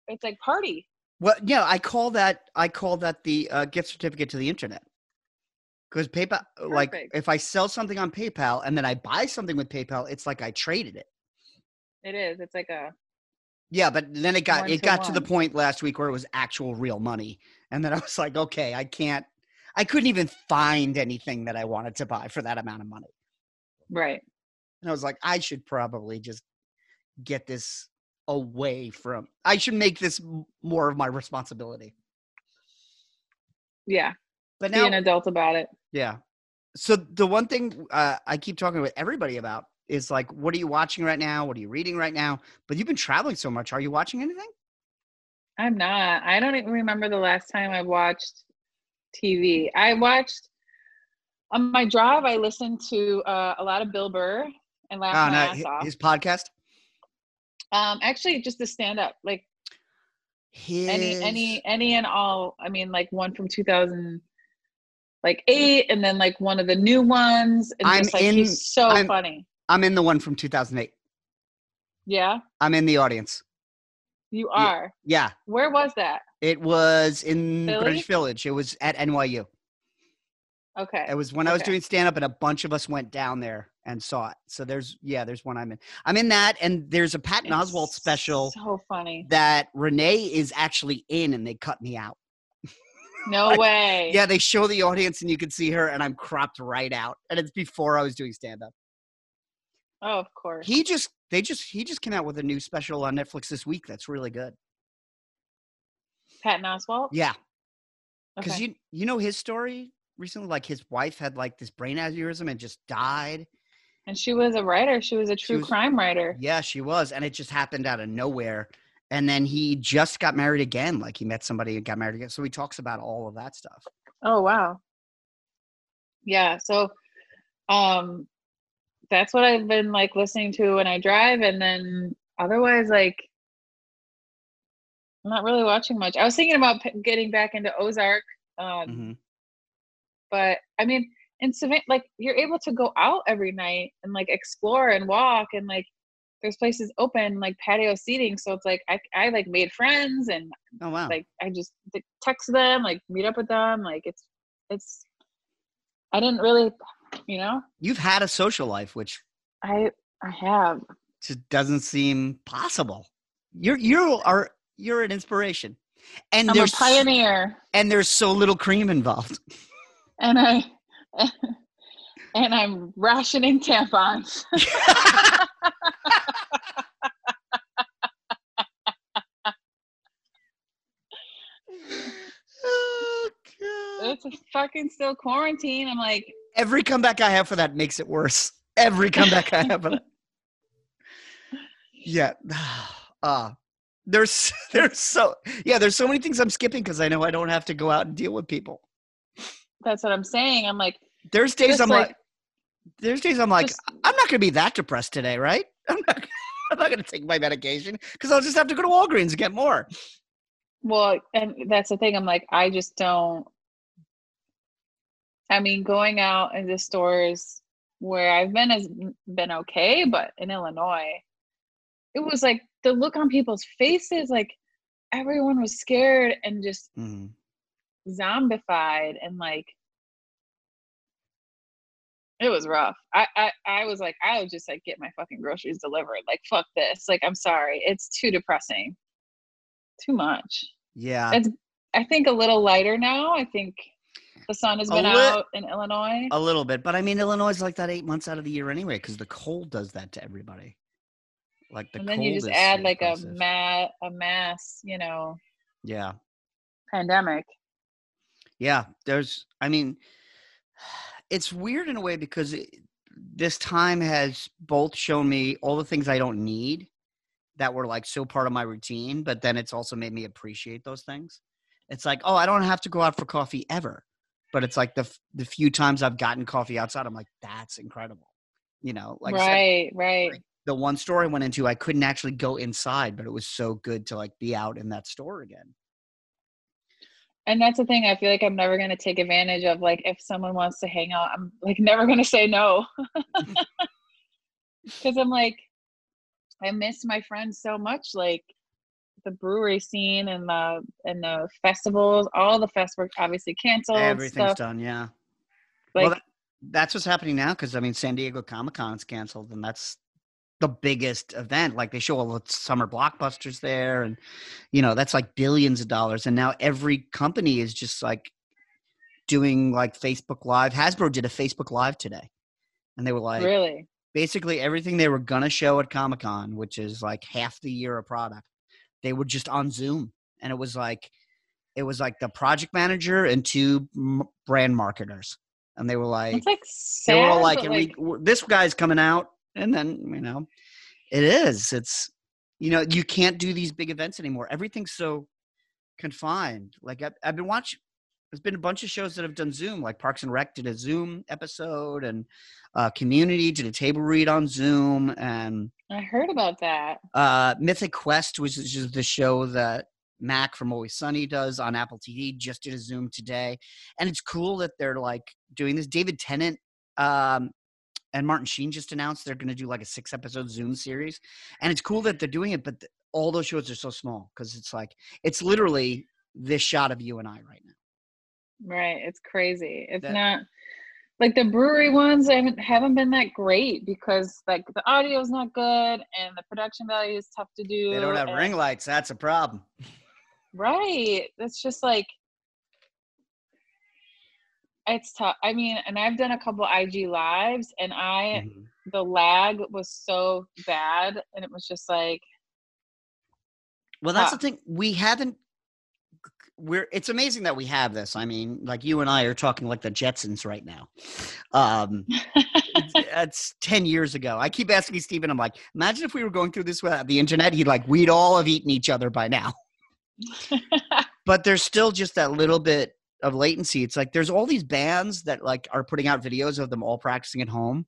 it's like party. Well, yeah, I call that I call that the uh, gift certificate to the internet. Because PayPal, like, if I sell something on PayPal and then I buy something with PayPal, it's like I traded it. It is. It's like a Yeah, but then it got it got to the point last week where it was actual real money, and then I was like, okay, I can't. I couldn't even find anything that I wanted to buy for that amount of money, right. and I was like, I should probably just get this away from. I should make this more of my responsibility. Yeah. But Be now, an adult about it. Yeah. So the one thing uh, I keep talking with everybody about is like, what are you watching right now? What are you reading right now? But you've been traveling so much. Are you watching anything? I'm not. I don't even remember the last time I watched TV. I watched on my drive. I listened to uh, a lot of Bill Burr and laughed Oh, my no, ass hi- off. his podcast. Um, actually, just the stand up, like His, any, any, any, and all. I mean, like one from 2000, like eight, and then like one of the new ones. And I'm just like in- he's so I'm- funny. I'm in the one from 2008. Yeah, I'm in the audience. you are. Yeah, Where was that? it was in Philly? Greenwich Village. It was at NYU. Okay. It was when I was doing stand up, and a bunch of us went down there and saw it. So there's yeah, there's one I'm in. I'm in that, and there's a Patton It's Oswalt special So funny. that Renee is actually in, and they cut me out. No Like, way. Yeah, they show the audience, and you can see her, and I'm cropped right out. And it's before I was doing stand up. Oh, of course. He just they just he just came out with a new special on Netflix this week. That's really good. Patton Oswalt. Yeah, because Okay. you you know his story recently. Like his wife had like this brain aneurysm and just died. And she was a writer. She was a true was- crime writer. Yeah, she was, and it just happened out of nowhere. And then he just got married again. Like he met somebody and got married again. So he talks about all of that stuff. Oh wow. Yeah. So, um, that's what I've been like listening to when I drive, and then otherwise, like, I'm not really watching much. I was thinking about p- getting back into Ozark, um, Mhm. but I mean, in Savannah, like, you're able to go out every night and like explore and walk, and like, there's places open like patio seating. So it's like I I like made friends and Oh wow. like I just text them, like meet up with them. Like it's it's I didn't really, you know, You've had a social life, which I I have. just doesn't seem possible. You're you are you're an inspiration, and I'm a there's pioneer, and there's so little cream involved. and I and I'm rationing tampons. oh god! It's a fucking still quarantine. I'm like, Every comeback I have for that makes it worse. Every comeback I have for that. Yeah. Uh there's there's so yeah, there's so many things I'm skipping because I know I don't have to go out and deal with people. That's what I'm saying. I'm like, There's days I'm like- like, there's days I'm like, just- I'm not gonna be that depressed today, right? I'm not I'm not gonna take my medication because I'll just have to go to Walgreens and get more. Well, and that's the thing. I'm like, I just don't. I mean, going out into stores where I've been has been okay, but in Illinois, it was like the look on people's faces, like everyone was scared and just Mhm. Zombified, and like it was rough. I, I I was like, I would just like get my fucking groceries delivered. Like, fuck this. Like, I'm sorry, it's too depressing. Too much. Yeah. It's I think a little lighter now. I think The sun has been lit- out in Illinois. A little bit, but I mean, Illinois is like that eight months out of the year anyway, because the cold does that to everybody. Like the and then you just add like a ma- a mass, you know, yeah, pandemic. Yeah. There's, I mean, it's weird in a way because it, this time has both shown me all the things I don't need that were like so part of my routine, but then it's also made me appreciate those things. It's like, oh, I don't have to go out for coffee ever, but it's like the the few times I've gotten coffee outside, I'm like, that's incredible. You know, like said, right, right. like, the one store I went into, I couldn't actually go inside, but it was so good to like be out in that store again. And that's the thing. I feel like I'm never gonna take advantage of like if someone wants to hang out, I'm like never gonna say no. Because I'm like, I miss my friends so much. Like the brewery scene and the and the festivals, all the fest were obviously canceled. Everything's stuff. done, yeah. Like well, that, that's what's happening now because I mean, San Diego Comic Con is canceled, and that's the biggest event. Like they show all the summer blockbusters there, and you know that's like billions of dollars. And now every company is just like doing like Facebook Live. Hasbro did a Facebook Live today, and they were like, really, basically everything they were gonna show at Comic Con, which is like half the year of product, they were just on Zoom, and it was like, it was like the project manager and two m- brand marketers, and they were like, it's like they were all like, and like this guy's coming out, and then you know, it is, it's, you know, you can't do these big events anymore. Everything's so confined. Like I've, I've been watching. There's been a bunch of shows that have done Zoom, like Parks and Rec did a Zoom episode, and uh, Community did a table read on Zoom, and I heard about that. uh, Mythic Quest, which is just the show that Mac from Always Sunny does on Apple TV, just did a Zoom today, and it's cool that they're like doing this. David Tennant um, and Martin Sheen just announced they're going to do like a six episode Zoom series, and it's cool that they're doing it. But th- all those shows are so small because it's like it's literally this shot of you and I right now. Right. It's crazy. It's That- not like the brewery ones haven't haven't been that great because like the audio is not good and the production value is tough to do. They don't have and- ring lights. That's a problem. Right. It's just like it's tough. I mean, and I've done a couple IG lives and I Mhm. the lag was so bad and it was just like Well, that's Huh. the thing. We haven't. We're. It's amazing that we have this. I mean, like you and I are talking like the Jetsons right now. Um, it's ten years ago. I keep asking Steven, I'm like, imagine if we were going through this without the internet. He'd like, we'd all have eaten each other by now. But there's still just that little bit of latency. It's like there's all these bands that like are putting out videos of them all practicing at home,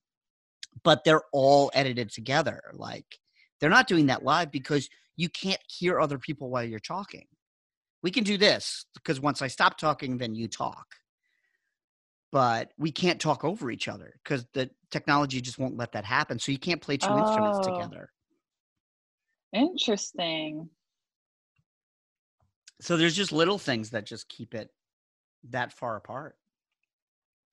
but they're all edited together. Like they're not doing that live because you can't hear other people while you're talking. We can do this because once I stop talking, then you talk. But we can't talk over each other because the technology just won't let that happen. So you can't play two instruments Oh. together. Interesting. So there's just little things that just keep it that far apart.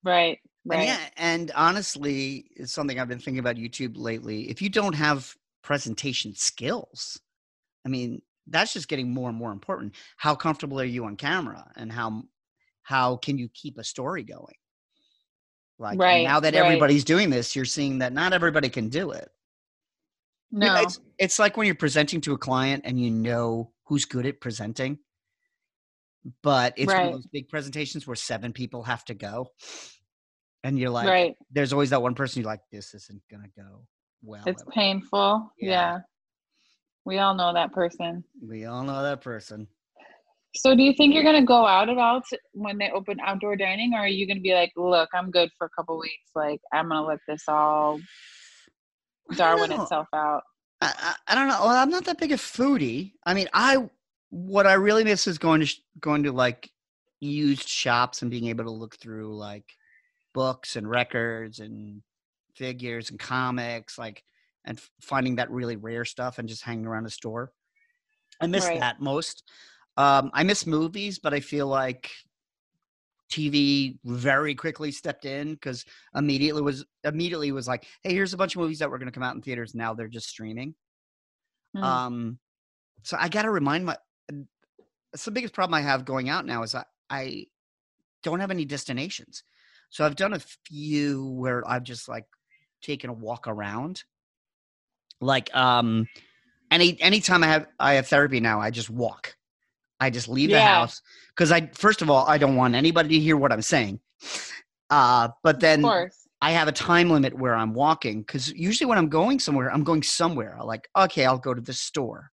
Right. And Right. yeah, and honestly, it's something I've been thinking about YouTube lately. If you don't have presentation skills, I mean, that's just getting more and more important. How comfortable are you on camera, and how how can you keep a story going? Like Right, now that right. everybody's doing this, you're seeing that not everybody can do it. No. it's it's like when you're presenting to a client and you know who's good at presenting, but it's one of those big presentations where seven people have to go, and you're like, right. there's always that one person you're like, this isn't gonna go well. It's painful. Yeah. Yeah. We all know that person. We all know that person. So do you think you're gonna go out at all to, when they open outdoor dining, or are you gonna be like, look, I'm good for a couple weeks. Like I'm gonna let this all Darwin itself out. I, I, I don't know. Well, I'm not that big a foodie. I mean, I what I really miss is going to going to like used shops and being able to look through like books and records and figures and comics, like and finding that really rare stuff and just hanging around a store. I miss Right. that most. Um, I miss movies, but I feel like TV very quickly stepped in because immediately was immediately was like, hey, here's a bunch of movies that were going to come out in theaters. Now they're just streaming. Hmm. Um, so I got to remind my. It's the biggest problem I have going out now is I, I don't have any destinations. So I've done a few where I've just like taken a walk around. Like um any anytime I have I have therapy now, I just walk. I just leave the house because I first of all I don't want anybody to hear what I'm saying. Uh, but then. I have a time limit where I'm walking because usually when I'm going somewhere, I'm going somewhere. I'm like, okay, I'll go to the store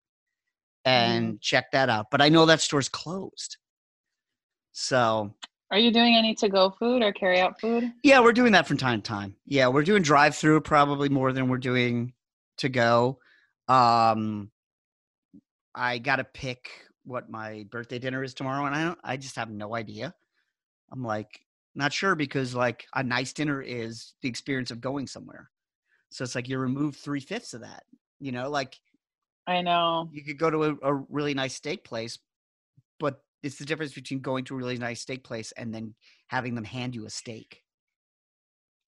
and check that out. But I know that store's closed. So Are you doing any to go food or carry out food? yeah, we're doing that from time to time. Yeah, we're doing drive through probably more than we're doing to go. Um, I got to pick what my birthday dinner is tomorrow, and I don't. I just have no idea. I'm like not sure because like a nice dinner is the experience of going somewhere. So it's like you remove three fifths of that. You know, like I know. you could go to a, a really nice steak place, but it's the difference between going to a really nice steak place and then having them hand you a steak.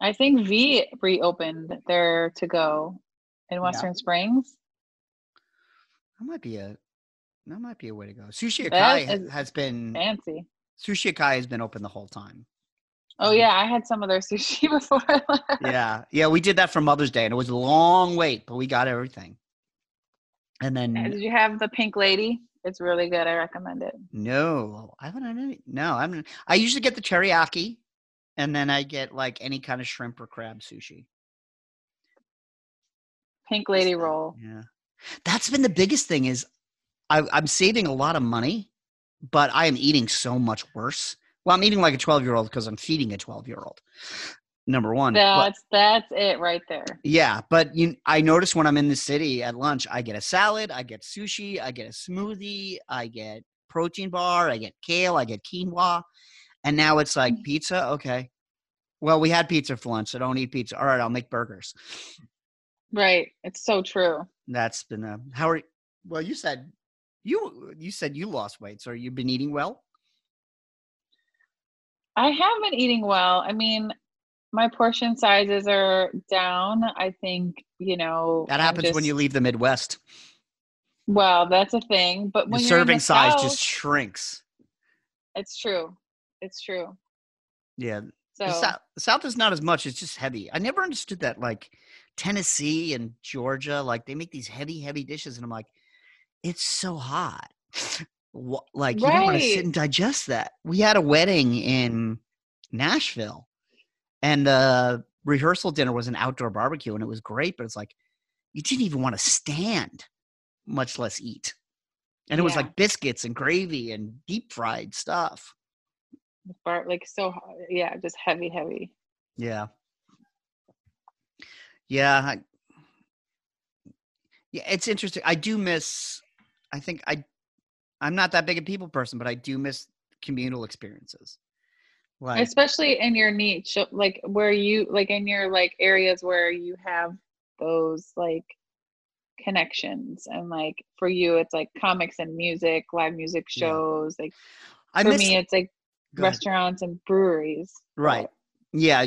I think V reopened their to go in Western Springs. That might be a that might be a way to go. Sushi Akai has been Fancy. Sushi Akai has been open the whole time. Oh um, yeah, I had some of their sushi before. Yeah, yeah, we did that for Mother's Day, and it was a long wait, but we got everything. And then Did you have the pink lady? It's really good. I recommend it. no, I haven't had any. No, I haven't. I usually get the teriyaki, and then I get like any kind of shrimp or crab sushi. Pink lady roll. Yeah, that's been the biggest thing. Is I, I'm saving a lot of money, but I am eating so much worse. Well, I'm eating like a 12 year old because I'm feeding a 12 year old. Number one, but- That's that's it right there. yeah, but you, I notice when I'm in the city at lunch, I get a salad, I get sushi, I get a smoothie, I get protein bar, I get kale, I get quinoa, and now it's like Mm. pizza. Okay, well, we had pizza for lunch, so don't eat pizza. All right, I'll make burgers. Right. It's so true. That's been a how are well you said you you said you lost weight so you've been eating well I have been eating well. I mean, my portion sizes are down. I think, you know, that happens when you leave the midwest Well, that's a thing. But the when you're in serving the size South, just shrinks it's true. It's true. yeah So the, south, the south is not as much it's just heavy i never understood that like tennessee and georgia like they make these heavy heavy dishes and i'm like it's so hot like you don't want to sit and digest that we had a wedding in nashville and the rehearsal dinner was an outdoor barbecue and it was great but it's like you didn't even want to stand much less eat and it was like biscuits and gravy and deep fried stuff bar like so yeah, just heavy, heavy. Yeah. Yeah. I, yeah, it's interesting. I do miss I think I I'm not that big a people person, but I do miss communal experiences. Like Especially in your niche, like where you like in your like areas where you have those like connections and like for you it's like comics and music, live music Yeah. shows. Like I for miss me it's like go ahead. restaurants and breweries. Right. Yeah.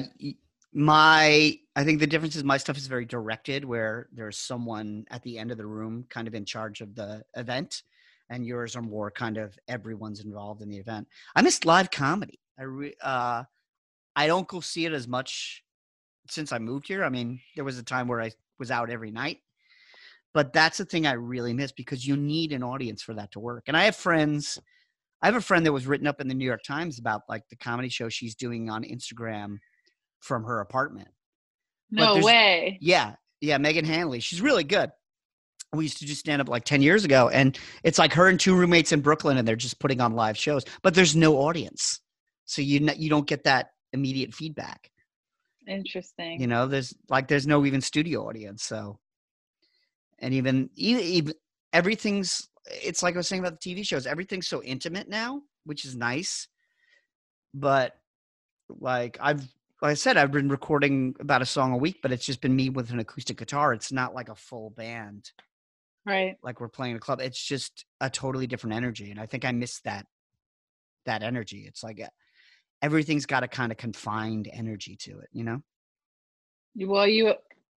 My, I think the difference is my stuff is very directed, where there's someone at the end of the room kind of in charge of the event, and yours are more kind of everyone's involved in the event. I miss live comedy. I, re, uh, I don't go see it as much since I moved here. I mean, there was a time where I was out every night, but that's the thing I really miss because you need an audience for that to work. And I have friends. I have a friend that was written up in the New York Times about like the comedy show she's doing on Instagram from her apartment. No way. Yeah, yeah, Megan Hanley. She's really good. We used to do stand up like 10 years ago, and it's like her and two roommates in Brooklyn, and they're just putting on live shows, but there's no audience. So you, n- you don't get that immediate feedback. Interesting. You know, there's like, there's no even studio audience. So, and even, even everything's, it's like I was saying about the TV shows, everything's so intimate now, which is nice. But like, I've, like I said, I've been recording about a song a week, but it's just been me with an acoustic guitar. It's not like a full band, right. like we're playing a club. It's just a totally different energy, and I think I miss that that energy. It's like everything's got a kind of confined energy to it, you know? Well, you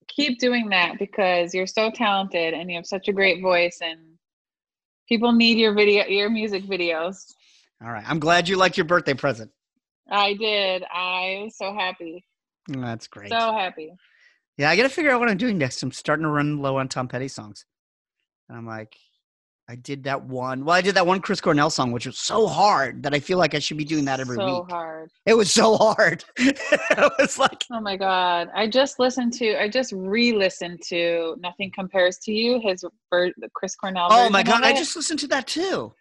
keep doing that because you're so talented and you have such a great voice and people need your video your music videos. All right, I'm glad you liked your birthday present. I did. I was so happy. Mm, That's great. So happy. yeah, I got to figure out what I'm doing next. I'm starting to run low on Tom Petty songs. And I'm like, I did that one. Well, I did that one Chris Cornell song, which was so hard that I feel like I should be doing that every so week. hard. It was so hard. it was like, Oh my god! I just listened to. I just re-listened to "Nothing Compares to You." His ver- Chris Cornell. oh my god, I just listened to that too.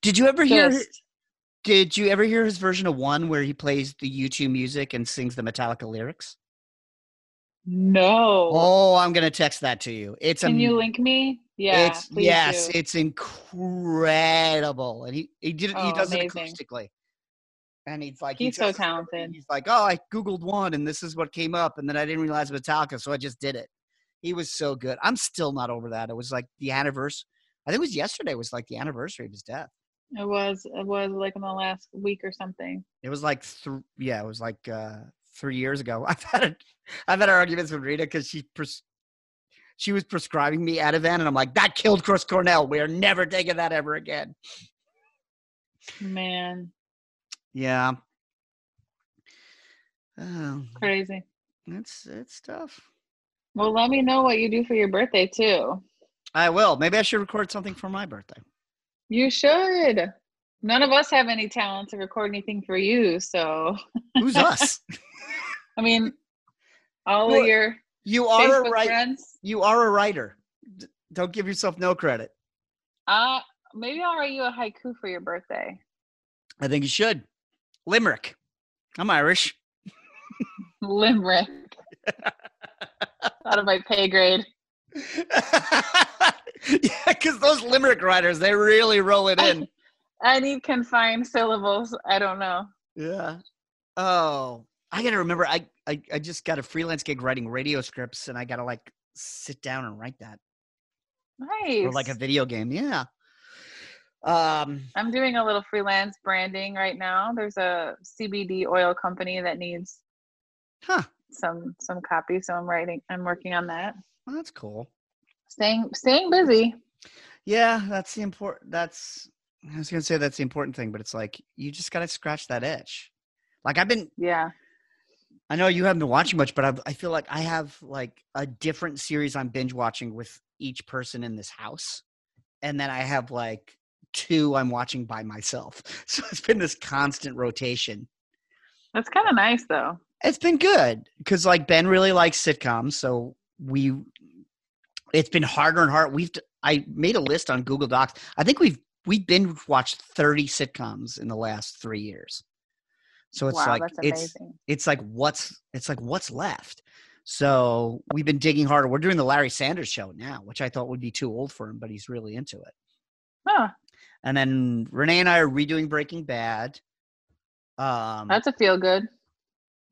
Did you ever hear? Just- Did you ever hear his version of one where he plays the U2 music and sings the Metallica lyrics? no. Oh, I'm gonna text that to you. It's Can a you link me? Yeah. it's yes, do. it's incredible, and he he did it. he Oh, does amazing. it acoustically, and he's like he He's so talented. He's like, oh, I googled one, and this is what came up, and then I didn't realize Metallica, so I just did it. He was so good. I'm still not over that. It was like the anniversary. I think it was yesterday. Was like the anniversary of his death. It was. It was like in the last week or something. It was like th- yeah, it was like uh, three years ago. I've had a, I've had arguments with Rita because she pres- she was prescribing me Ativan, and I'm like, that killed Chris Cornell. We are never taking that ever again. Man, Yeah. Oh, crazy. it's it's tough. Well, let me know what you do for your birthday too. I will. Maybe I should record something for my birthday. You should. None of us have any talent to record anything for you, so Who's us? I mean, all Well, of your You are a writer. You are a writer. D- Don't give yourself no credit. Uh maybe I'll write you a haiku for your birthday. I think you should. Limerick. I'm Irish. Limerick. Out of my pay grade. yeah, because those limerick writers, they really roll it in. I need confined syllables. I don't know. Yeah. Oh, I gotta remember. I, I I just got a freelance gig writing radio scripts, and I gotta like sit down and write that Nice. for like a video game. Yeah. Um. I'm doing a little freelance branding right now. There's a CBD oil company that needs Huh. some some copy, so I'm writing. I'm working on that. Well, that's cool. Staying staying busy. Yeah, that's the important. That's I was gonna say that's the important thing, but it's like you just gotta scratch that itch. Like I've been, Yeah. I know you haven't been watching much, but I've, I feel like I have like a different series I'm binge watching with each person in this house, and then I have like two I'm watching by myself. So it's been this constant rotation. That's kind of nice though. It's been good because like Ben really likes sitcoms, so we. It's been harder and harder. We've I made a list on Google Docs. I think we've we've binge watched thirty sitcoms in the last three years. So it's wow, like it's it's like what's it's like what's left. So we've been digging harder. We're doing the Larry Sanders show now, which I thought would be too old for him, but he's really into it. Huh, And then Renee and I are redoing Breaking Bad. Um, that's a feel good.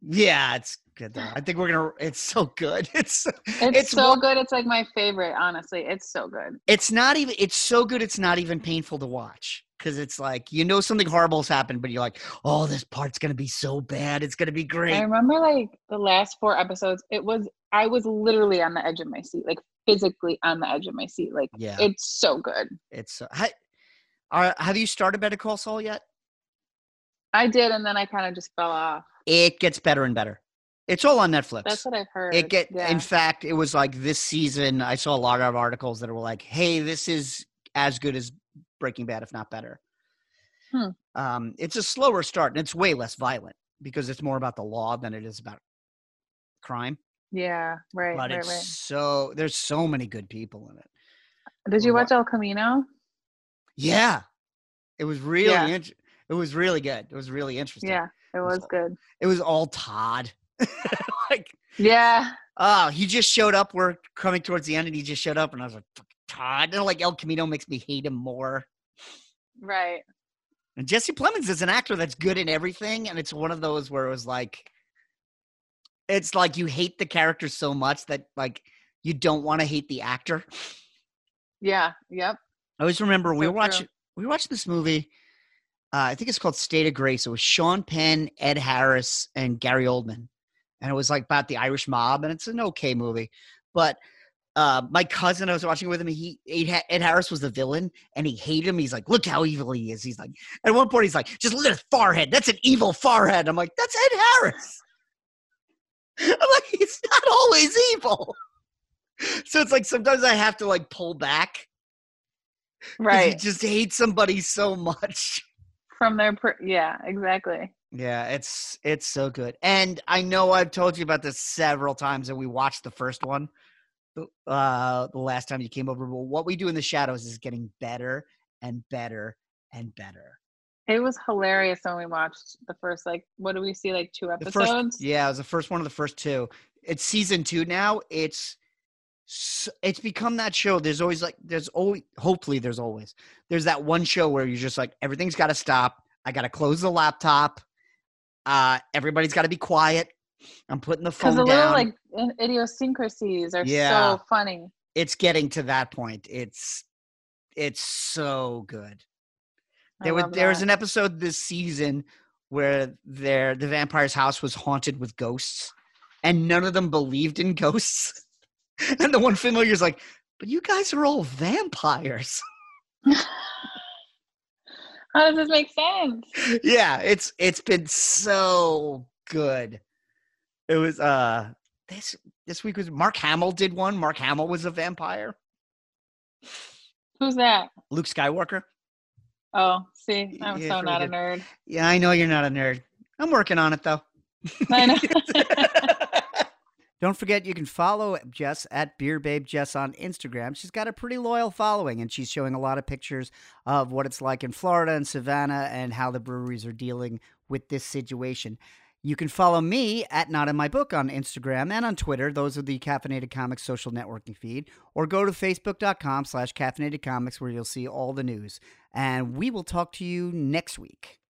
Yeah, it's good though. I think we're gonna. It's so good. It's It's, It's so one- good. It's like my favorite, honestly. It's so good. it's not even. It's so good. It's not even painful to watch because it's like you know something horrible has happened, but you're like, oh, this part's gonna be so bad. It's gonna be great. I remember like the last four episodes, it was I was literally on the edge of my seat, like physically on the edge of my seat. Like Yeah, it's so good. it's. So, ha, are, have you started Better Call Saul yet? I did, and then I kind of just fell off. It gets better and better. It's all on Netflix. That's what I've heard. It get yeah. in fact, it was like this season. I saw a lot of articles that were like, "Hey, this is as good as Breaking Bad, if not better." Hmm. Um, it's a slower start, and it's way less violent because it's more about the law than it is about crime. yeah, right, but right, it's right. so there's so many good people in it. Did you watch El Camino? Yeah, it was really Yeah. int- it was really good. It was really interesting. Yeah, it was was good. it was all Todd. like Yeah, Oh, he just showed up. We're coming towards the end, and he just showed up, and I was like, Todd. And like El Camino makes me hate him more. right. And Jesse Plemons is an actor that's good in everything, and it's one of those where it was like, it's like you hate the character so much that like you don't want to hate the actor. Yeah, yep. I always remember we So were watching true. we watching this movie. Uh, I think it's called State of Grace. It was Sean Penn, Ed Harris, and Gary Oldman, and it was like about the Irish mob, and it's an okay movie. But uh, my cousin, I was watching with him. He Ed Harris was the villain, and he hated him. He's like, "Look how evil he is." He's like, at one point, he's like, "Just look at his forehead. That's an evil forehead." I'm like, "That's Ed Harris." I'm like, "He's not always evil." So it's like sometimes I have to like pull back, right? You just hate somebody so much from their, per- yeah, exactly. Yeah, it's it's so good. And I know I've told you about this several times and we watched the first one uh the last time you came over, but what we do in the shadows is getting better and better and better. It was hilarious when we watched the first like what do we see like two episodes? First, yeah, it was the first one of the first two. It's season 2 now. It's it's become that show. There's always like there's always hopefully there's always there's that one show where you're just like everything's got to stop. I got to close the laptop. Uh, everybody's got to be quiet. I'm putting the phone the down. little like idiosyncrasies are yeah. so funny. It's getting to that point. It's it's so good. There was there was an episode this season where there the vampire's house was haunted with ghosts, and none of them believed in ghosts. and the one familiar is like, "But you guys are all vampires." How does this make sense? Yeah, it's it's been so good. It was uh this this week was Mark Hamill did one. Mark Hamill was a vampire. Who's that? Luke Skywalker. Oh, see, I'm yeah, so not good. a nerd. Yeah, I know you're not a nerd. I'm working on it though. I know. Don't forget you can follow Jess at Beer Babe Jess on Instagram. She's got a pretty loyal following and she's showing a lot of pictures of what it's like in Florida and Savannah and how the breweries are dealing with this situation. You can follow me at Not in My Book on Instagram and on Twitter. Those are the Caffeinated Comics social networking feed. Or go to facebook.com slash caffeinated comics where you'll see all the news. And we will talk to you next week.